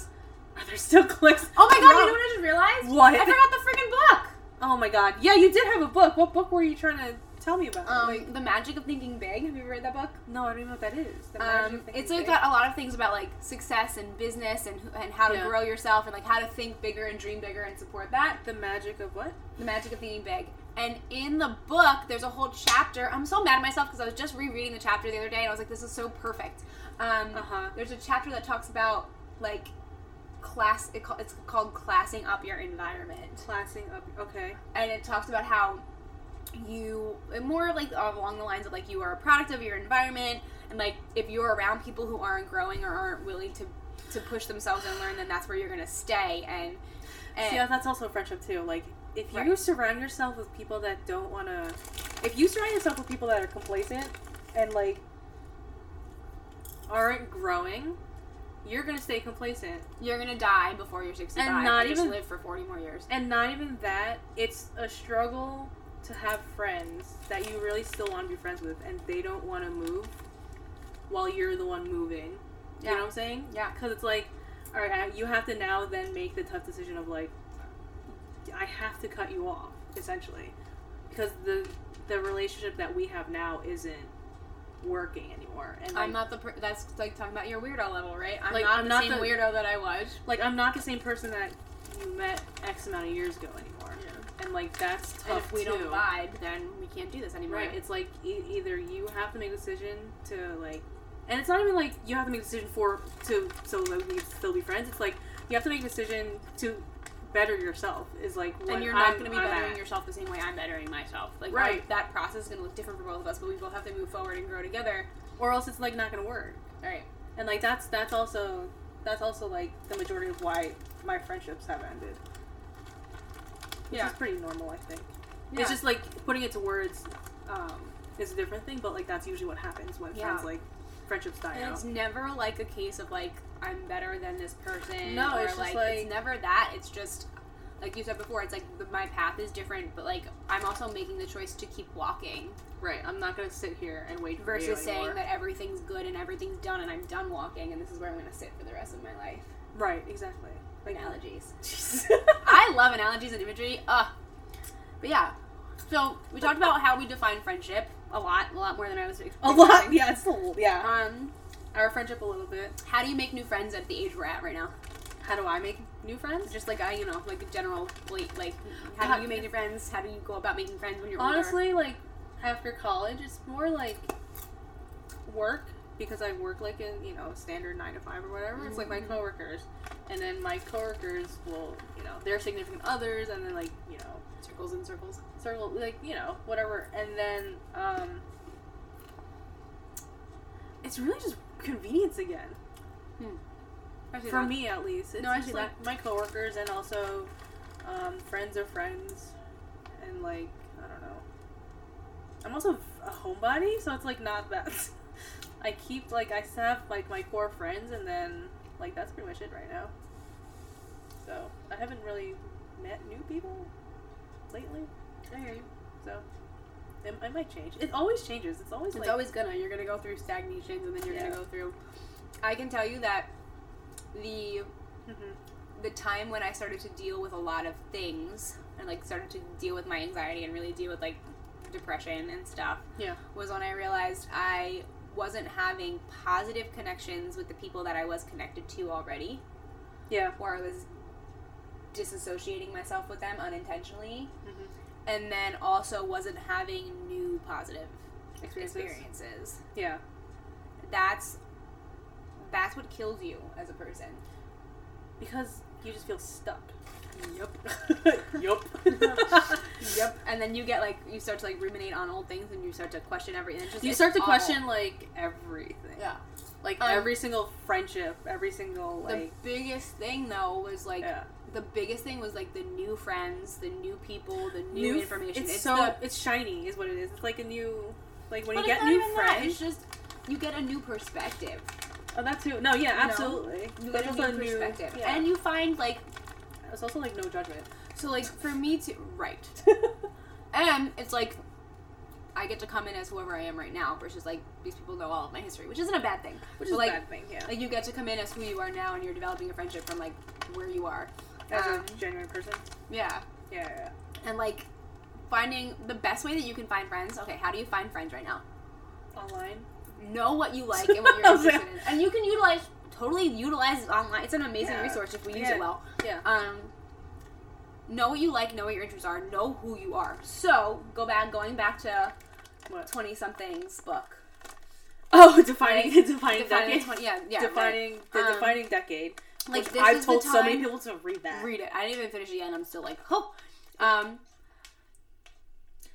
A: Are there still cliques?
B: Oh my god!
A: No.
B: You know what I just realized?
A: What?
B: I forgot the freaking book.
A: Oh my god. Yeah, you did have a book. What book were you trying to tell me about?
B: Um,
A: Like,
B: The Magic of Thinking Big. Have you ever read that book?
A: no, I don't even know what that is. The Magic
B: Um,
A: of
B: it's like
A: Big?
B: got a lot of things about like success and business and and how to
A: Yeah.
B: grow yourself and like how to think bigger and dream bigger and support that.
A: the magic of what?
B: The magic of thinking big. And in the book, there's a whole chapter. I'm so mad at myself because I was just rereading the chapter the other day and I was like, this is so perfect. Um,
A: Uh-huh.
B: There's a chapter that talks about like class. It, it's called classing up your environment.
A: Classing up. Okay.
B: and it talks about how you more like along the lines of like you are a product of your environment and like if you're around people who aren't growing or aren't willing to to push themselves and learn then that's where you're gonna stay and and
A: See, that's also friendship too. Like, if you
B: Right.
A: surround yourself with people that don't want to, if you surround yourself with people that are complacent and like aren't growing, you're gonna stay complacent.
B: you're gonna die before you're 65
A: And not
B: just
A: even-
B: live for 40 more years
A: And not even that, it's a struggle to have friends that you really still want to be friends with, and they don't want to move while you're the one moving. You
B: Yeah.
A: know what I'm saying?
B: Yeah.
A: Because it's like, all right, you have to now then make the tough decision of like, I have to cut you off essentially, because the the relationship that we have now isn't working anymore. And
B: i'm not the per- that's like talking about your weirdo level right i'm
A: Like,
B: not
A: I'm
B: the
A: not
B: same
A: the-
B: weirdo that i was
A: like I'm not the same person that you met X amount of years ago anymore.
B: Yeah.
A: And like that's tough
B: and if we
A: too.
B: don't vibe then we can't do this anymore
A: Right. It's like e- either you have to make a decision to like, and it's not even like you have to make a decision for to so that we can still be friends. It's like you have to make a decision to better yourself. Is like
B: and you're not going to be
A: I'm
B: bettering
A: at.
B: yourself the same way I'm bettering myself. Like,
A: Right.
B: right. that process is going to look different for both of us, but we both have to move forward and grow together.
A: or else it's like not going to work.
B: All right.
A: And like that's that's also that's also like the majority of why my friendships have ended. Which
B: Yeah.
A: is pretty normal, I think.
B: Yeah.
A: It's just like putting it to words um, is a different thing, but like that's usually what happens when
B: Yeah.
A: friends like friendships die
B: And
A: out.
B: it's never like a case of like I'm better than this person.
A: No, it's just
B: like,
A: like-
B: it's never that. It's just like you said before. It's like my path is different, but like I'm also making the choice to keep walking
A: Right. I'm not gonna sit here and wait for
B: versus saying that everything's good and everything's done and I'm done walking and this is where I'm going to sit for the rest of my life.
A: Right. Exactly. Like
B: Analogies. I love analogies and imagery. Ugh. But yeah. So we talked about how we define friendship a lot, a lot more than I was Expecting.
A: a lot. Yeah. It's a. Yeah.
B: Um,
A: Our friendship a little bit.
B: how do you make new friends at the age we're at right now?
A: How do I make new friends?
B: Just like I, you know, like a general, like, like how
A: God.
B: do you make new friends? How do you go about making friends when you're
A: Honestly, like after college, it's more like work because I work like in you know standard nine to five or whatever. It's like my
B: Mhm.
A: coworkers, and then my coworkers will you know their significant others, and then like you know?
B: Circles and circles.
A: circle like you know whatever, and then um, it's really just convenience again
B: see
A: for
B: that.
A: me at least. It's
B: No, I see
A: like my coworkers and also um, friends of friends, and like I don't know. I'm also a homebody, so it's like not that. I keep like I still have like my core friends, and then like that's pretty much it right now. So I haven't really met new people lately.
B: I hear you.
A: So It, it might change. It always changes. It's always
B: It's
A: like
B: always gonna. You're gonna go through stagnations, and then you're
A: Yeah.
B: gonna go through. I can tell you that the
A: Mhm.
B: the time when I started to deal with a lot of things and like started to deal with my anxiety and really deal with like depression and stuff
A: yeah.
B: was when I realized I wasn't having positive connections with the people that I was connected to already,
A: Yeah.
B: or I was disassociating myself with them unintentionally,
A: Mhm.
B: And then also wasn't having new positive
A: Experiences.
B: experiences.
A: Yeah.
B: That's that's what kills you as a person.
A: Because you just feel stuck.
B: Yep.
A: yep.
B: Yep. And then you get like you start to like ruminate on old things and you start to question everything. Just,
A: You start to
B: all-
A: question like everything.
B: Yeah.
A: Like
B: Um,
A: every single friendship, every single
B: The
A: like
B: biggest thing though was like
A: yeah.
B: The biggest thing was like the new friends, the new people, the new,
A: New
B: information.
A: It's,
B: It's
A: so
B: the-
A: it's shiny, is what it is. It's like a new, like when you get new
B: even that,
A: friends.
B: It's just you get a new perspective.
A: oh, that too. No, yeah, absolutely.
B: You
A: But
B: get a new perspective,
A: yeah.
B: and you find like
A: it's also like no judgment.
B: so like for me to right, and it's like. I get to come in as whoever I am right now versus like these people know all of my history, which isn't a bad thing.
A: Which
B: But,
A: is
B: like,
A: a bad thing, yeah.
B: Like you get to come in as who you are now, and you're developing a friendship from like where you are.
A: As
B: um,
A: a genuine person.
B: Yeah,
A: Yeah, yeah,
B: and like finding the best way that you can find friends. Okay, how do you find friends right now?
A: Online.
B: Know what you like and what you're interested in, and you can utilize totally utilize online. It's an amazing
A: Yeah.
B: resource if we use
A: Yeah.
B: it well.
A: Yeah.
B: Um, know what you like, know what your interests are, know who you are. So go back, going back to twenty somethings book.
A: Oh, defining
B: Right?
A: defining,
B: Defining
A: decade.
B: 20 yeah, yeah,
A: defining the
B: Um,
A: defining decade.
B: Like this
A: I've told so many people to read that.
B: read it. I didn't even finish it yet, and I'm still like, oh. Um,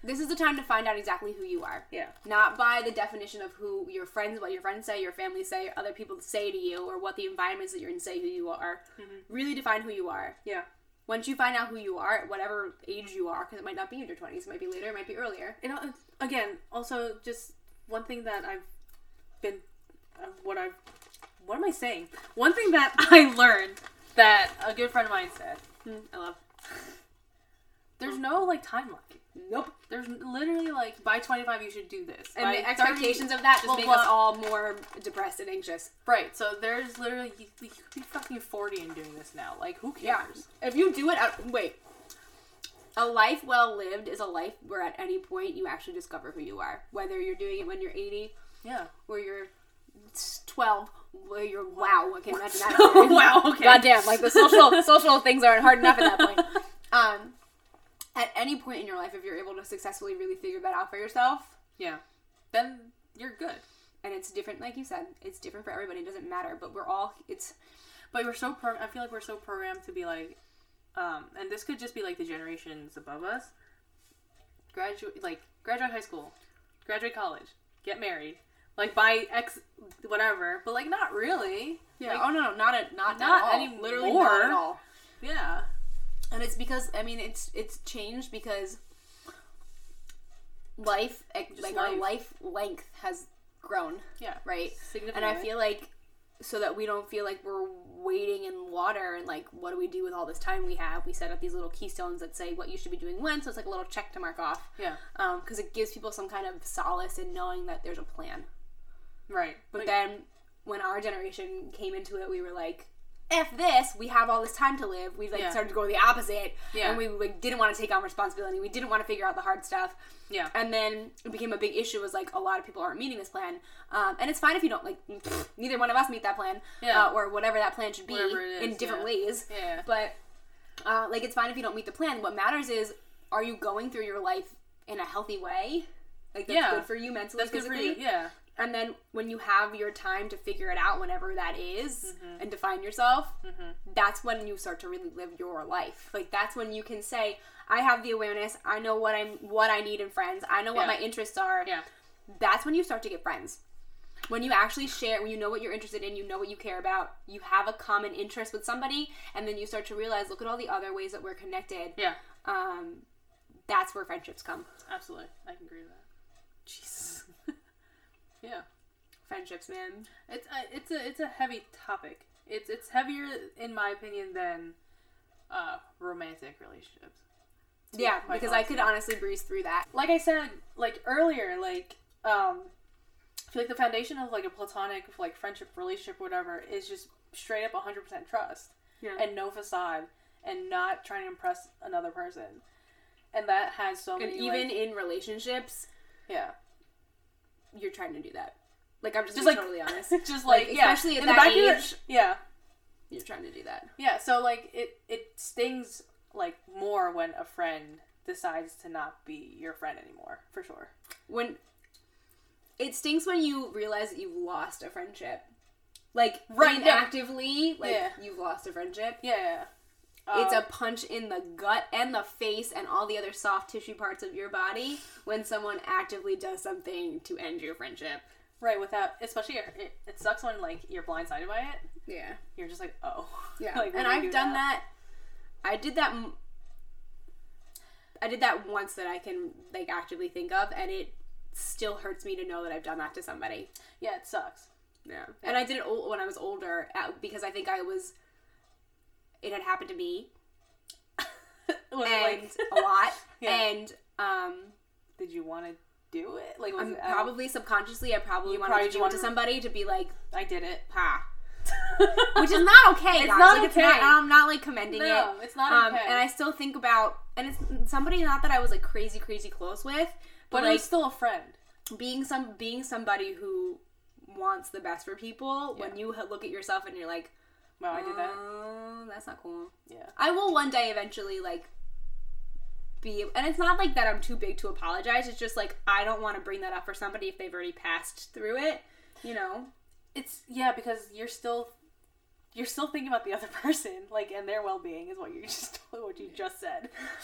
B: this is the time to find out exactly who you are.
A: Yeah.
B: Not by the definition of who your friends, what your friends say, your family say, other people say to you, or what the environments that you're in say who you are. Really define who you are.
A: Yeah.
B: Once you find out who you are, at whatever age you are, because it might not be in your 20s, it might be later, it might be earlier.
A: And again, also just one thing that I've been, uh, what I've, what am I saying? One thing that I learned that a good friend of mine said.
B: Hmm, I love.
A: There's no like timeline.
B: Nope.
A: There's literally like by 25 you should do this.
B: And
A: By
B: the
A: 30
B: expectations of that just
A: blah,
B: make
A: blah.
B: us all more depressed and anxious.
A: Right. So there's literally you, you could be fucking 40 and doing this now. Like who cares? Yeah.
B: If you do it, at, wait. A life well lived is a life where at any point you actually discover who you are. Whether you're doing it when you're 80
A: Yeah.
B: or you're 12, where you're wow. I can imagine that.
A: wow. Okay.
B: Goddamn, like the social social things aren't hard enough at that point. Um, at any point in your life, if you're able to successfully really figure that out for yourself,
A: Yeah. Then you're good.
B: and it's different, like you said, it's different for everybody. It doesn't matter, but we're all it's
A: But we're so pro- I feel like we're so programmed to be like, um, and this could just be like the generations above us. Graduate, like graduate high school, graduate college, get married, like by X, whatever. But like not really.
B: yeah.
A: Like,
B: oh no, no, not at not
A: not
B: at all.
A: anymore.
B: Literally not at all.
A: yeah.
B: and it's because I mean it's it's changed because life eh, like
A: Just
B: our
A: life.
B: life length has grown,
A: Yeah.
B: right? And I feel like so that we don't feel like we're waiting in water and like what do we do with all this time we have? We set up these little keystones that say what you should be doing when, so it's like a little check to mark off.
A: Yeah.
B: Um, because it gives people some kind of solace in knowing that there's a plan.
A: Right.
B: But
A: Like,
B: then when our generation came into it, we were like, "F this! We have all this time to live." We like
A: Yeah.
B: started to go the opposite,
A: Yeah.
B: and we like didn't want to take on responsibility. We didn't want to figure out the hard stuff,
A: yeah.
B: and then it became a big issue. Was like a lot of people aren't meeting this plan, um, and it's fine if you don't like. Neither one of us meet that plan,
A: Yeah.
B: uh, or whatever that plan should be
A: it
B: in different
A: yeah.
B: ways.
A: Yeah.
B: But uh, like, it's fine if you don't meet the plan. What matters is, are you going through your life in a healthy way? Like that's
A: Yeah.
B: good for you mentally,
A: That's good for you. Yeah.
B: And then when you have your time to figure it out, whenever that is, and define yourself, that's when you start to really live your life. Like that's when you can say, "I have the awareness. I know what I'm, what I need in friends. I know what
A: Yeah.
B: my interests are."
A: Yeah.
B: That's when you start to get friends. When you actually share, when you know what you're interested in, you know what you care about, you have a common interest with somebody, and then you start to realize, look at all the other ways that we're connected.
A: Yeah.
B: Um, that's where friendships come.
A: Absolutely. I can agree with that. Jesus. Yeah.
B: Friendships, man.
A: It's a, it's a it's a heavy topic. It's it's heavier in my opinion than uh, romantic relationships.
B: Yeah,
A: quite
B: because I could honestly breeze through that.
A: like I said, like earlier, like um, I feel like the foundation of like a platonic like friendship, relationship, whatever, is just straight up 100 percent trust
B: Yeah.
A: and no facade and not trying to impress another person, and that has so
B: And
A: many
B: even
A: like-
B: in relationships,
A: yeah,
B: you're trying to do that. Like I'm just,
A: Just like-
B: totally honest.
A: just like,
B: Like,
A: yeah,
B: especially at
A: in the
B: that
A: of your-
B: age.
A: yeah,
B: You're trying to do that.
A: yeah. So like it it stings like more when a friend decides to not be your friend anymore, for sure.
B: When it stings when you realize that you've lost a friendship. Like
A: Right, yeah.
B: actively, like
A: Yeah.
B: you've lost a friendship.
A: Yeah.
B: It's a punch in the gut and the face and all the other soft tissue parts of your body when someone actively does something to end your friendship.
A: right without, especially it, it sucks when like you're blindsided by it.
B: Yeah.
A: You're just like, oh,
B: Yeah.
A: Like,
B: and I've
A: do
B: done that. I did that m- I did that once that I can like actively think of and it still hurts me to know that I've done that to somebody.
A: Yeah, it sucks.
B: Yeah. And I did it ol- when I was older uh, because I think I was it had happened to me and
A: like,
B: a lot
A: Yeah.
B: and um
A: did you want to do it? Like,
B: I'm
A: it
B: probably subconsciously I probably
A: You
B: wanted
A: probably
B: to do it to somebody to be like
A: I did it.
B: ha which is not okay
A: It's
B: guys.
A: not
B: like, It's
A: okay.
B: not, I'm not like commending it
A: it's not
B: um,
A: okay.
B: and I still think about, and it's somebody not that I was like crazy, crazy close with, but,
A: but
B: like
A: was still a friend.
B: being some being somebody who wants the best for people. When you look at yourself and you're like,
A: Wow, I did that.
B: "Oh, that's not cool.
A: Yeah.
B: I will one day eventually like be, and it's not like that I'm too big to apologize. It's just like I don't want to bring that up for somebody if they've already passed through it. You know,
A: It's yeah because you're still you're still thinking about the other person, like and their well being is what you just what you just said.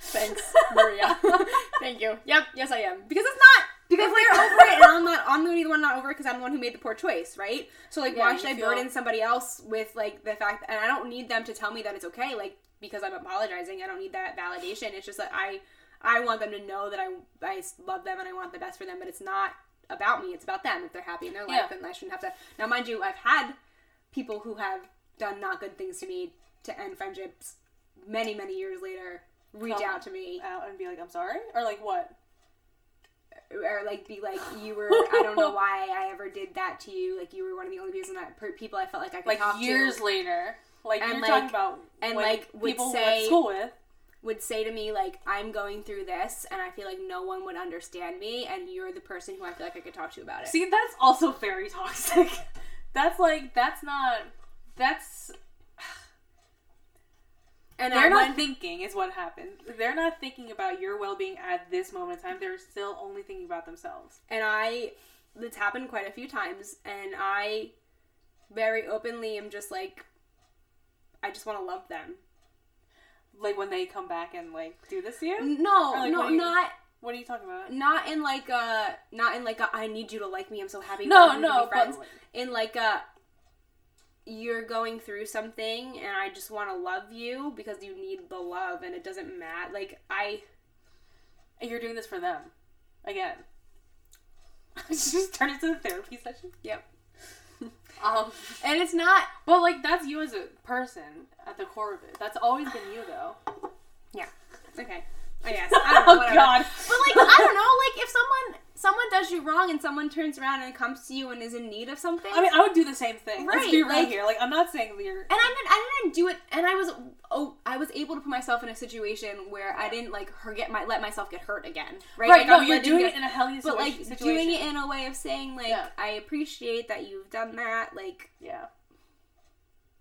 B: Thanks, Maria. Thank you. Yep, yes I am. Because it's not because they're over it and I'm not I'm the only one not over it because I'm the one who made the poor choice, right? So like
A: Yeah,
B: why should I
A: feel-
B: burden somebody else with like the fact and I don't need them to tell me that it's okay, like because I'm apologizing. I don't need that validation. It's just that I I want them to know that I I love them and I want the best for them, but it's not about me, it's about them. If they're happy in their life
A: Yeah.
B: then I shouldn't have to now mind you, I've had people who have done not good things to me to end friendships many, many years later reach
A: Come
B: out to me
A: Out and be like, I'm sorry, or like what?
B: Or like be like you were I don't know why I ever did that to you like you were one of the only people that people I felt like I could
A: Like
B: talk
A: years
B: to
A: later, like
B: And,
A: you're
B: like-
A: talking about
B: and, like, would
A: people
B: say-
A: school with.
B: would say to me like I'm going through this and I feel like no one would understand me and you're the person who I feel like I could talk to about it.
A: See, that's also very toxic. that's like that's not that's
B: and
A: they're not
B: went-
A: thinking is what happens. They're not thinking about your well being at this moment in time. They're still only thinking about themselves.
B: and I it's happened quite a few times and I very openly am just like I just want to love them.
A: Like when they come back and like do this to you.
B: No,
A: like,
B: no,
A: what you-
B: not
A: What are you talking about?
B: not in like a not in like a I need you to like me. I'm so happy.
A: No, no,
B: be friends.
A: but
B: in like a you're going through something and I just want to love you because you need the love and it doesn't matter. Like I
A: you're doing this for them again. Just turn it to a therapy session.
B: yep.
A: Um,
B: And it's not
A: but like that's you as a person at the core of it. That's always been you though.
B: yeah. Okay. I guess. I don't know,
A: Oh
B: whatever.
A: God.
B: But like I don't know, like if someone someone does you wrong and someone turns around and comes to you and is in need of something.
A: I mean, I would do the same thing. Let's
B: Right,
A: be real
B: like-
A: here. Like, I'm not saying that you're.
B: and I didn't, I didn't do it, and I was, oh, I was able to put myself in a situation where I didn't like her get my let myself get hurt again, right?
A: Right,
B: Like,
A: no,
B: I'm
A: you're doing
B: it-
A: it in a hell healthy
B: but
A: situa-
B: like
A: situation.
B: doing it in a way of saying like
A: Yeah.
B: I appreciate that you've done that. Like
A: Yeah.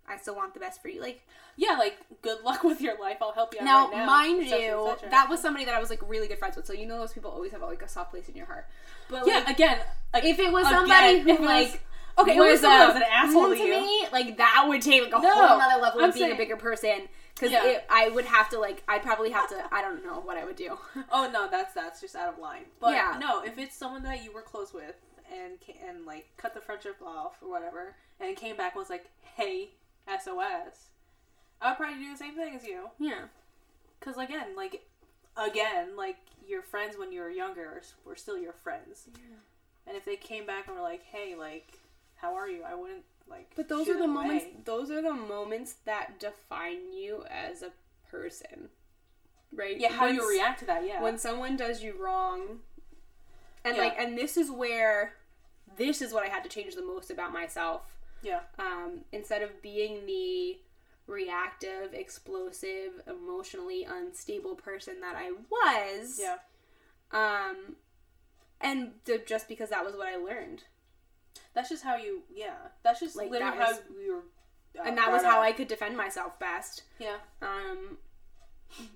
B: I still want the best for you. Like
A: Yeah, like, good luck with your life. I'll help you out
B: now,
A: right now.
B: mind you, that was somebody that I was like really good friends with. So you know those people always have like a soft place in your heart. But
A: Yeah,
B: like,
A: again. like,
B: if it was somebody
A: if
B: who
A: was-
B: like
A: Okay, it was that was an asshole to you.
B: me, like that would take like a
A: No,
B: whole nother level
A: I'm
B: of being
A: saying-
B: a bigger person. Because
A: Yeah.
B: I would have to like, I'd probably have to. I don't know what I would do.
A: Oh no, that's that's just out of line. But
B: Yeah.
A: no, if it's someone that you were close with and and like cut the friendship off or whatever, and came back and was like, "Hey, SOS," I would probably do the same thing as you.
B: yeah.
A: Cause again, like, again, like your friends when you were younger were still your friends. Yeah. And if they came back and were like, "Hey, like, how are you?" I wouldn't like.
B: But those are the moments.
A: away.
B: Those are the moments that define you as a person. Right?
A: Yeah, how
B: When
A: you react to that, yeah.
B: when someone does you wrong and
A: Yeah.
B: like and this is where this is what i had to change the most about myself
A: yeah.
B: um, instead of being the reactive explosive emotionally unstable person that i was
A: Yeah.
B: um and th- just because that was what i learned
A: That's just how you yeah. That's just
B: Like,
A: literally
B: that
A: how
B: was-
A: we were uh,
B: and that was how
A: up.
B: i could defend myself best
A: Yeah.
B: um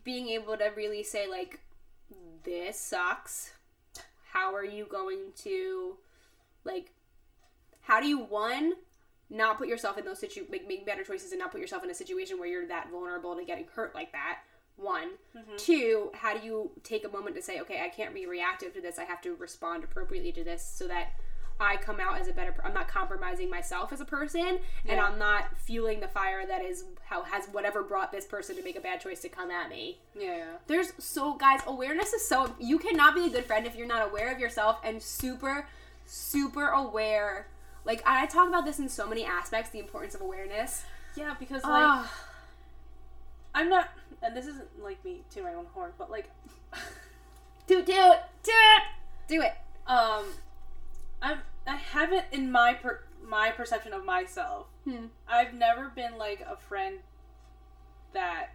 B: being able to really say like this sucks how are you going to like how do you one not put yourself in those situ like make better choices and not put yourself in a situation where you're that vulnerable to getting hurt like that. One. Mm-hmm. Two how do you take a moment to say okay i can't be reactive to this. I have to respond appropriately to this so that i come out as a better i'm not compromising myself as a person and i'm not fueling the fire that is how has whatever brought this person to make a bad choice to come at me.
A: Yeah, yeah.
B: there's so guys awareness is so you cannot be a good friend if you're not aware of yourself and super super aware like i talk about this in so many aspects the importance of awareness
A: Yeah, because like
B: Ugh.
A: I'm not and this isn't like me to my own horn, but like
B: do do it do it do it
A: um I'm I haven't in my per, my perception of myself.
B: Hmm.
A: I've never been like a friend that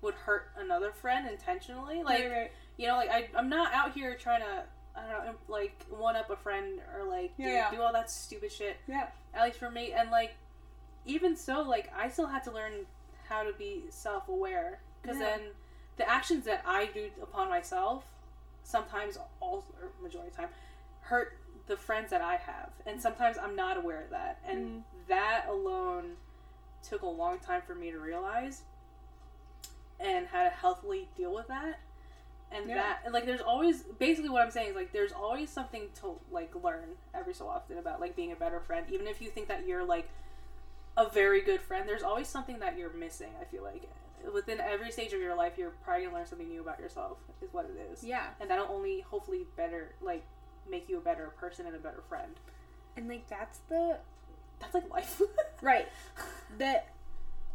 A: would hurt another friend intentionally. Like you know, like I I'm not out here trying to I don't know, like one up a friend or like do,
B: Yeah, yeah.
A: do all that stupid shit.
B: yeah
A: At least for me, and like even so, like I still had to learn how to be self aware because
B: Yeah.
A: then the actions that I do upon myself sometimes all or majority of the time hurt the friends that I have, and sometimes I'm not aware of that, and
B: Mm.
A: that alone took a long time for me to realize and how to healthily deal with that and
B: Yeah.
A: that and like there's always basically what i'm saying is like there's always something to like learn every so often about like being a better friend. Even if you think that you're like a very good friend there's always something that you're missing i feel like. Within every stage of your life you're probably gonna learn something new about yourself is what it is.
B: Yeah.
A: And that'll only hopefully better like make you a better person and a better friend.
B: And like that's the
A: that's like life.
B: Right. That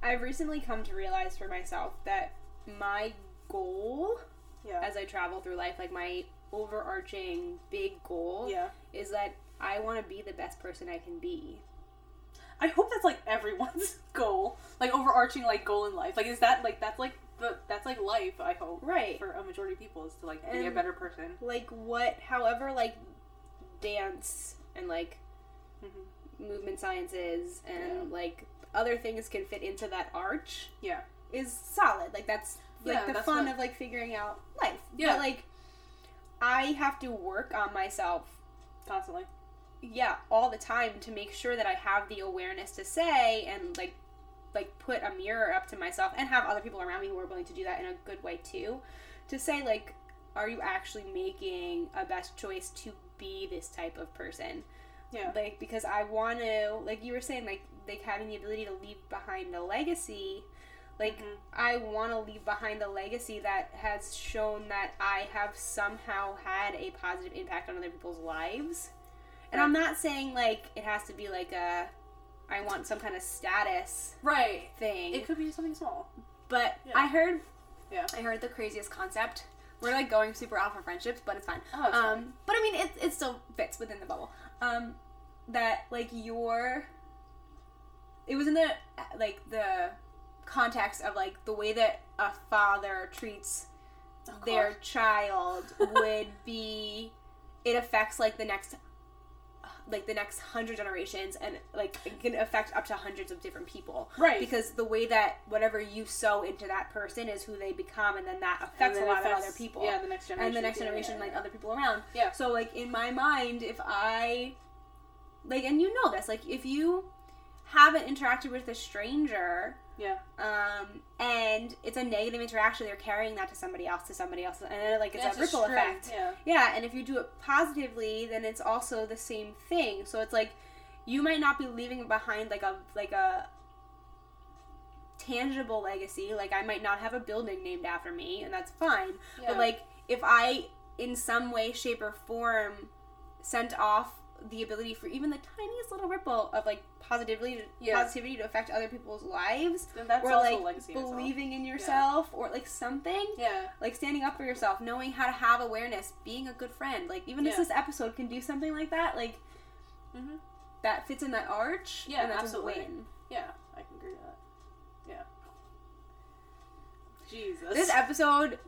B: i've recently come to realize for myself that my goal
A: yeah
B: as i travel through life like my overarching big goal
A: yeah
B: is that I want to be the best person I can be.
A: I hope that's like everyone's goal, like overarching like goal in life. Like, is that like that's like the that's like life? I hope
B: Right.
A: for a majority of people is to like be a better person.
B: Like what, however, like dance and like
A: Mhm.
B: movement sciences and
A: Yeah.
B: like other things can fit into that arch
A: Yeah,
B: is solid. Like that's like
A: Yeah,
B: the fun
A: what-
B: of like figuring out life.
A: Yeah.
B: But like I have to work on myself
A: constantly.
B: yeah all the time to make sure that i have the awareness to say and like like put a mirror up to myself and have other people around me who are willing to do that in a good way too to say like are you actually making a best choice to be this type of person
A: Yeah,
B: like because i want to like you were saying like like having the ability to leave behind a legacy like
A: Mhm.
B: i want to leave behind a legacy that has shown that i have somehow had a positive impact on other people's lives and i'm not saying like it has to be like a i want some kind of status
A: right.
B: thing
A: It could be something small.
B: but
A: Yeah.
B: i heard
A: Yeah.
B: i heard the craziest concept we're like going super off for friendships but it's fine
A: Oh, it's
B: um but i mean it, it still fits within the bubble um that like your it was in the like the context of like the way that a father treats
A: Oh,
B: their child would be it affects like the next like the next hundred generations and like it can affect up to hundreds of different people
A: Right.
B: because the way that whatever you sow into that person is who they become and then that affects
A: then
B: a lot
A: affects-
B: of other people
A: Yeah, the next generation.
B: and the next
A: yeah,
B: generation
A: yeah,
B: like
A: yeah.
B: other people around
A: Yeah.
B: so like in my mind if i like and you know this like if you haven't interacted with a stranger
A: Yeah.
B: um and it's a negative interaction they're carrying that to somebody else to somebody else and then like it's
A: Yeah,
B: a ripple
A: string,
B: effect
A: Yeah.
B: yeah and if you do it positively then it's also the same thing so it's like you might not be leaving behind like a like a tangible legacy like i might not have a building named after me and that's fine
A: Yeah.
B: but like if i in some way shape or form sent off the ability for even the tiniest little ripple of like positivity to,
A: Yeah.
B: positivity to affect other people's lives
A: Then that's
B: or
A: also
B: like
A: legacy in itself.
B: believing in yourself or like something
A: Yeah.
B: like standing up for yourself knowing how to have awareness being a good friend like even if this episode can do something like that like
A: Mhm.
B: that fits in that arch
A: Yeah,
B: and that's
A: absolutely.
B: win
A: Yeah, I can agree with that. Yeah. Jesus.
B: this episode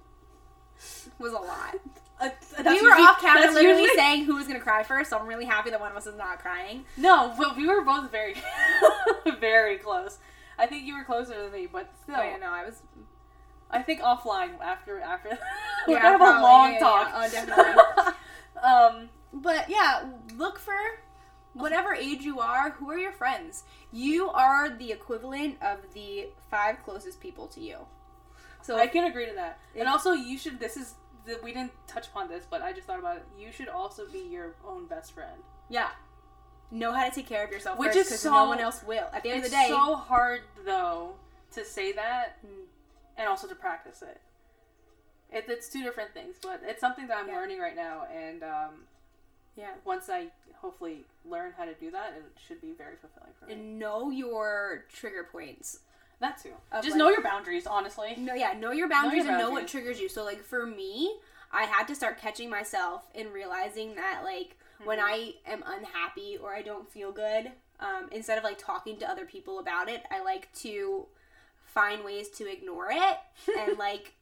B: was a lot
A: Uh,
B: we were
A: usually-
B: off camera literally
A: usually-
B: saying who was gonna cry first so i'm really happy that one of us is not crying
A: No, but we were both very, very close. I think you were closer than me, but still,
B: oh yeah no i was
A: I think offline after after we're
B: Yeah,
A: gonna have
B: probably,
A: a long
B: yeah,
A: talk.
B: yeah. Oh, definitely.
A: um,
B: But yeah, look for whatever age you are, who are your friends? You are the equivalent of the five closest people to you. So
A: I can agree to that. And also, you should. This is the, we didn't touch upon this, but I just thought about it. You should also be your own best friend.
B: yeah, know how to take care of yourself
A: Which
B: first
A: is
B: because
A: so-
B: no one else will. At the end
A: It's
B: of the day,
A: so hard though to say that
B: Mm.
A: and also to practice it. it. It's two different things, but it's something that I'm
B: Yeah.
A: learning right now, and um,
B: yeah,
A: once I hopefully learn how to do that, it should be very fulfilling for me.
B: and know your trigger points.
A: That too. Just
B: like-
A: know your boundaries, honestly.
B: No, yeah, know your boundaries and know what triggers you. So, like for me, I had to start catching myself and realizing that, like, when
A: Mhm.
B: I am unhappy or I don't feel good, um, instead of like talking to other people about it, I like to find ways to ignore it. and like,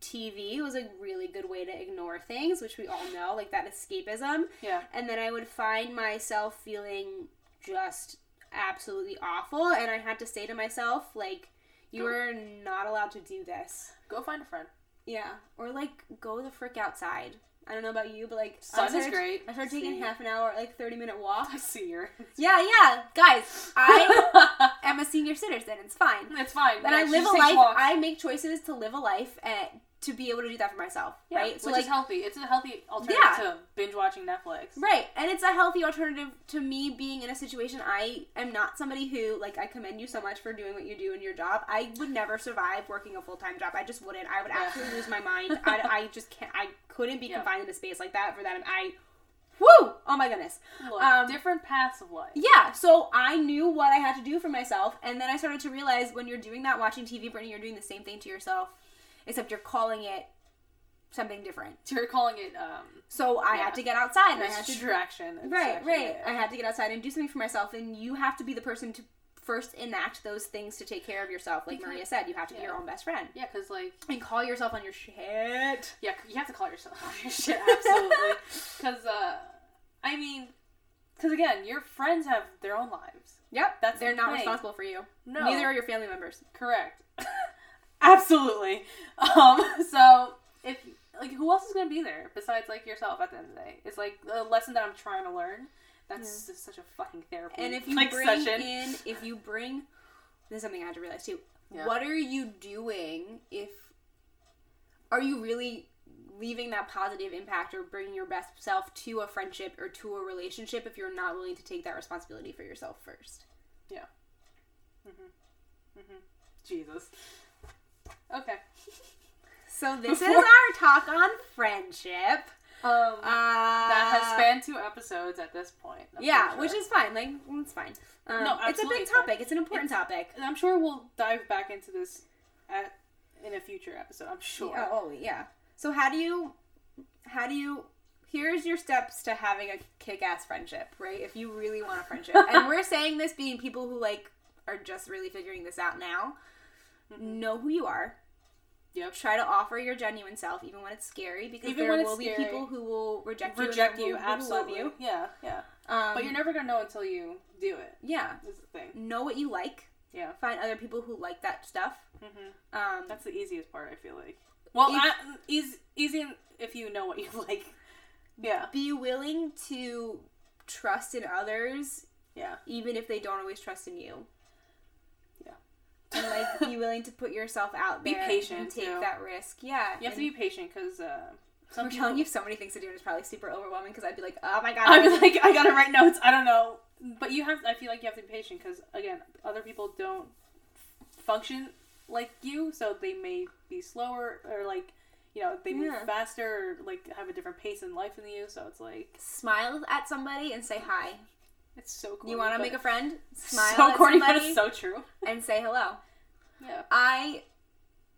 B: TV was a really good way to ignore things, which we all know, like that escapism.
A: Yeah.
B: And then I would find myself feeling just absolutely awful, and I had to say to myself, like, you are not allowed to do this.
A: Go find a friend.
B: Yeah, or like go the frick outside. I don't know about you, but like
A: Sun
B: I
A: is
B: started,
A: great.
B: I started taking half an hour, like thirty minute walk.
A: I see her.
B: Yeah, yeah, guys, I am a senior citizen. It's fine.
A: it's fine.
B: But
A: Yeah,
B: I live a life. I make choices to live a life and to be able to do that for myself.
A: Yeah,
B: right.
A: which is healthy. It's a healthy alternative
B: Yeah.
A: to binge watching Netflix.
B: Right, and it's a healthy alternative to me being in a situation. I am not somebody who, like, I commend you so much for doing what you do in your job. I would never survive working a full time job. I just wouldn't. I would
A: Yeah.
B: absolutely lose my mind. I, I just can't. I couldn't be confined in a space like that for that. I, whoo! Oh my goodness.
A: Look,
B: Um,
A: different paths of life.
B: Yeah, so I knew what I had to do for myself, and then I started to realize when you're doing that, watching TV, Brittany, you're doing the same thing to yourself, except you're calling it something different.
A: You're calling it um,
B: So I
A: Yeah.
B: had to get outside, and I had to
A: distraction. and
B: Right, right.
A: yeah.
B: I had to get outside and do something for myself, and you have to be the person to first enact those things to take care of yourself. Like
A: You
B: Maria said, you have to be your own best friend
A: Yeah, because like
B: and call yourself on your shit.
A: yeah, you have to call yourself on your shit absolutely. Because uh, I mean, because again, your friends have their own lives.
B: Yep,
A: That's
B: they're
A: the
B: not
A: thing.
B: responsible for you.
A: No,
B: Neither are your family members.
A: correct. absolutely. Um, so if like who else is gonna be there besides like yourself at the end of the day? It's like a lesson that I'm trying to learn. That's just such a fucking therapy.
B: And if you
A: like
B: bring
A: session.
B: in, if you bring, this is something I had to realize too.
A: Yeah.
B: What are you doing if? Are you really leaving that positive impact or bringing your best self to a friendship or to a relationship if you're not willing to take that responsibility for yourself first? Yeah. Mm-hmm. Mm-hmm.
A: Jesus. Okay.
B: So this is our talk on friendship.
A: Um,
B: Uh,
A: that has spanned two episodes at this point. I'm
B: yeah,
A: pretty
B: which is fine. Like it's fine. Um,
A: No,
B: it's a big topic. It's an important
A: It's-
B: topic.
A: And I'm sure we'll dive back into this at in a future episode. I'm sure.
B: Oh, oh, yeah. So how do you, how do you? Here's your steps to having a kick-ass friendship, right? If you really want a friendship, and we're saying this being people who like are just really figuring this out now. Know who you are.
A: Yep.
B: Try to offer your genuine self, even when it's scary, because
A: Even
B: there will be
A: scary.
B: people who will reject you,
A: Reject you,
B: will be who love
A: absolutely.
B: you.
A: Yeah, yeah.
B: Um,
A: But you're never gonna know until you do it.
B: yeah.
A: Is the thing.
B: Know what you like.
A: Yeah.
B: Find other people who like that stuff.
A: Mm-hmm.
B: Um,
A: That's the easiest part. I feel like. Well,
B: If-
A: I, easy, easy if you know what you like. Yeah.
B: be willing to trust in others
A: Yeah.
B: even if they don't always trust in you. And like be willing to put yourself out there.
A: Be patient,
B: and take
A: too.
B: that risk yeah
A: You have to be patient because uh, some
B: we're
A: people.
B: telling you so many things to do and it's probably super overwhelming because i'd be like oh my god
A: I was like, I gotta write notes. I don't know, but you have. I feel like you have to be patient because again, other people don't function like you, so they may be slower or like you know they move
B: Yeah.
A: faster, or, like have a different pace in life than you. So it's like
B: Smile at somebody and say hi.
A: It's so cool.
B: You want to make a friend? Smile
A: so corny, but it's so true.
B: and say hello.
A: Yeah.
B: I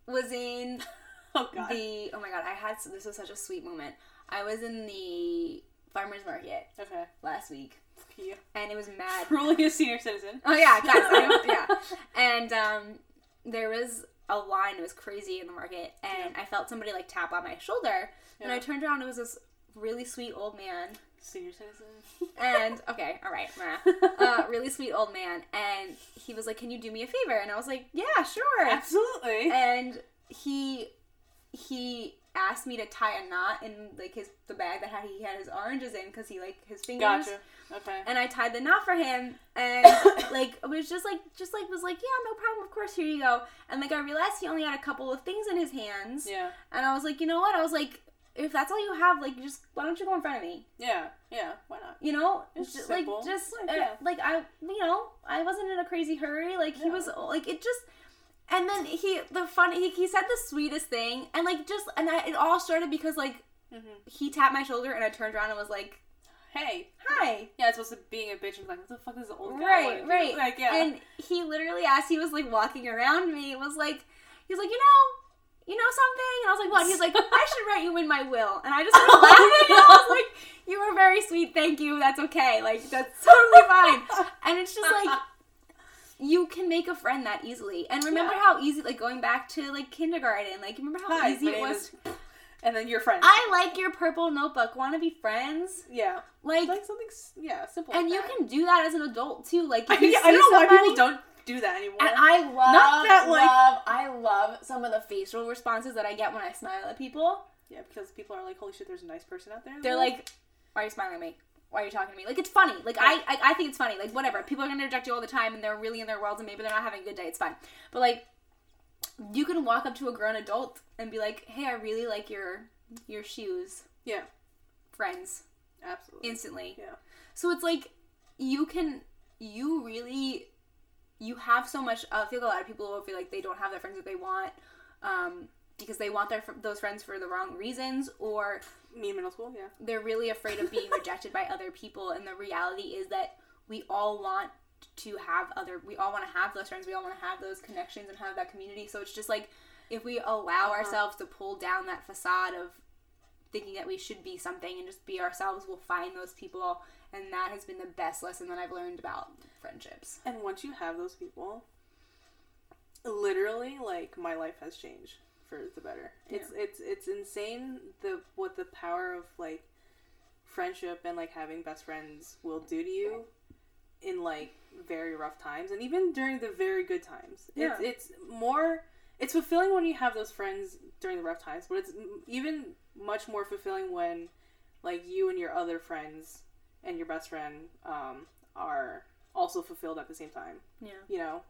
B: was in
A: Oh god.
B: the oh my god, I had this was such a sweet moment. I was in the farmers market
A: okay.
B: last week
A: you.
B: and it was mad.
A: Truly a senior citizen.
B: Oh yeah, guys, I, yeah. And um, there was a line. It was crazy in the market, and I felt somebody like tap on my shoulder, and I turned around. It was this really sweet old man,
A: Senior citizen.
B: and okay, all right, uh, really sweet old man, and he was like, "Can you do me a favor?" And I was like, "Yeah, sure."
A: Absolutely.
B: And he he asked me to tie a knot in like his the bag that had, he had his oranges in because he like his fingers
A: Gotcha. Okay.
B: and I tied the knot for him, and like it was just like just like was like yeah no problem of course here you go, and like I realized he only had a couple of things in his hands,
A: Yeah.
B: and I was like you know what I was like if that's all you have like just why don't you go in front of me
A: Yeah. Yeah. Why not?
B: you know
A: It's
B: Just, like just
A: Like,
B: uh,
A: yeah.
B: like I you know I wasn't in a crazy hurry like he
A: No.
B: was like it just. And then he, the fun, he, he said the sweetest thing, and like just, and I, it all started because like
A: hmm
B: he tapped my shoulder, and I turned around and was like,
A: Hey.
B: "Hi,"
A: Yeah, it's supposed to being a bitch and like, what the fuck is the old guy?
B: Right, right.
A: Like, yeah.
B: And he literally, as he was like walking around me, was like, he's like, you know, you know something? And I was like, what? He's like, I should write you in my will. And I just started laughing. And I was like, you were very sweet. Thank you. That's okay. Like, that's totally fine. And it's just like, you can make a friend that easily. And remember
A: Yeah.
B: how easy, like going back to like kindergarten, like remember how
A: Hi,
B: easy it was.
A: is. And then your friend.
B: I like your purple notebook. Want to be friends?
A: yeah.
B: Like,
A: Like something. Yeah. Simple.
B: and
A: like
B: you can do that as an adult too. Like,
A: I, I don't know why people don't do that anymore.
B: And I love,
A: that, like-
B: love, I love some of the facial responses that I get when I smile at people.
A: yeah, because people are like, holy shit, there's a nice person out there.
B: They're like, "Why are you smiling at me? Why are you talking to me?" Like it's funny. Like I, I, I think it's funny. Like whatever. People are gonna reject you all the time, and they're really in their worlds, and maybe they're not having a good day. It's fine. But like, you can walk up to a grown adult and be like, "Hey, I really like your your shoes."
A: Yeah.
B: Friends
A: absolutely.
B: instantly.
A: Yeah.
B: So it's like you can you really you have so much. I feel like a lot of people will feel like they don't have the friends that they want um, because they want their those friends for the wrong reasons, or
A: Me in middle school. Yeah.
B: they're really afraid of being rejected by other people. And the reality is that we all want to have other. We all want to have those friends. We all want to have those connections and have that community. So it's just like if we allow ourselves to pull down that facade of thinking that we should be something and just be ourselves, we'll find those people. And that has been the best lesson that I've learned about friendships.
A: And once you have those people, literally, like my life has changed for the better. It's it's it's insane the what the power of like friendship and like having best friends will do to you in like very rough times and even during the very good times.
B: Yeah.
A: It's it's more it's fulfilling when you have those friends during the rough times, but it's even much more fulfilling when like you and your other friends and your best friend um, are also fulfilled at the same time.
B: Yeah,
A: You know.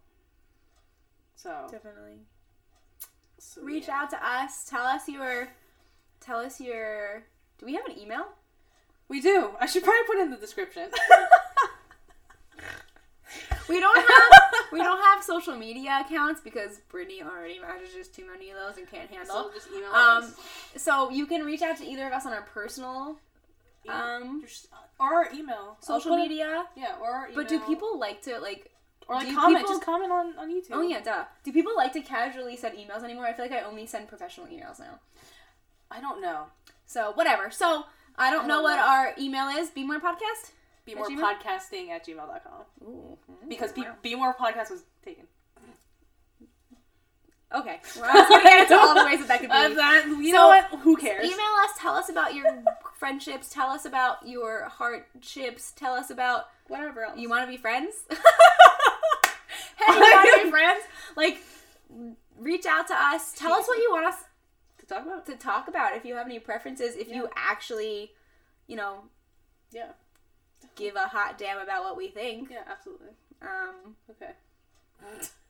A: So,
B: definitely.
A: so
B: Reach
A: yeah.
B: out to us. Tell us your. Tell us your. Do we have an email?
A: We do. I should probably put it in the description.
B: We don't have we don't have social media accounts because Brittany already manages too many of those and can't handle.
A: so just email
B: Um,
A: us.
B: So you can reach out to either of us on our personal um
A: or our email.
B: Social
A: put
B: media.
A: yeah, or
B: But do people like to like?
A: or like comment?
B: people-
A: Just comment on on YouTube.
B: Oh yeah, duh. Do people like to casually send emails anymore? I feel like I only send professional emails now.
A: I don't know.
B: So whatever. So I don't
A: I
B: know
A: don't
B: what
A: know.
B: our email is. Be more podcast.
A: Be more podcasting at gmail.com.
B: Ooh.
A: Because be, be more podcast was taken.
B: Okay. Well, I was gonna get into all the ways that that could be.
A: Uh, that, you
B: So,
A: know what? Who cares?
B: Email us. Tell us about your friendships. Tell us about your hardships. Tell us about
A: Whatever else.
B: you want to be friends. hey, you want to be friends? Like, reach out to us. Tell us what you want us
A: to talk about?
B: to talk about. If you have any preferences, if you actually, you know,
A: Yeah.
B: give a hot damn about what we think.
A: Yeah, absolutely.
B: Um,
A: Okay.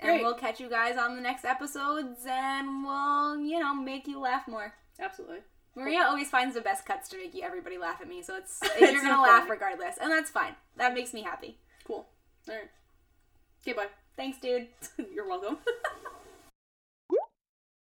B: and we'll catch you guys on the next episodes, and we'll, you know, make you laugh more.
A: Absolutely.
B: Maria always finds the best cuts to make you everybody laugh at me, so it's
A: It's
B: you're gonna laugh
A: funny.
B: regardless, and that's fine. That makes me happy.
A: Cool. All right. Okay, bye.
B: Thanks, dude.
A: You're welcome.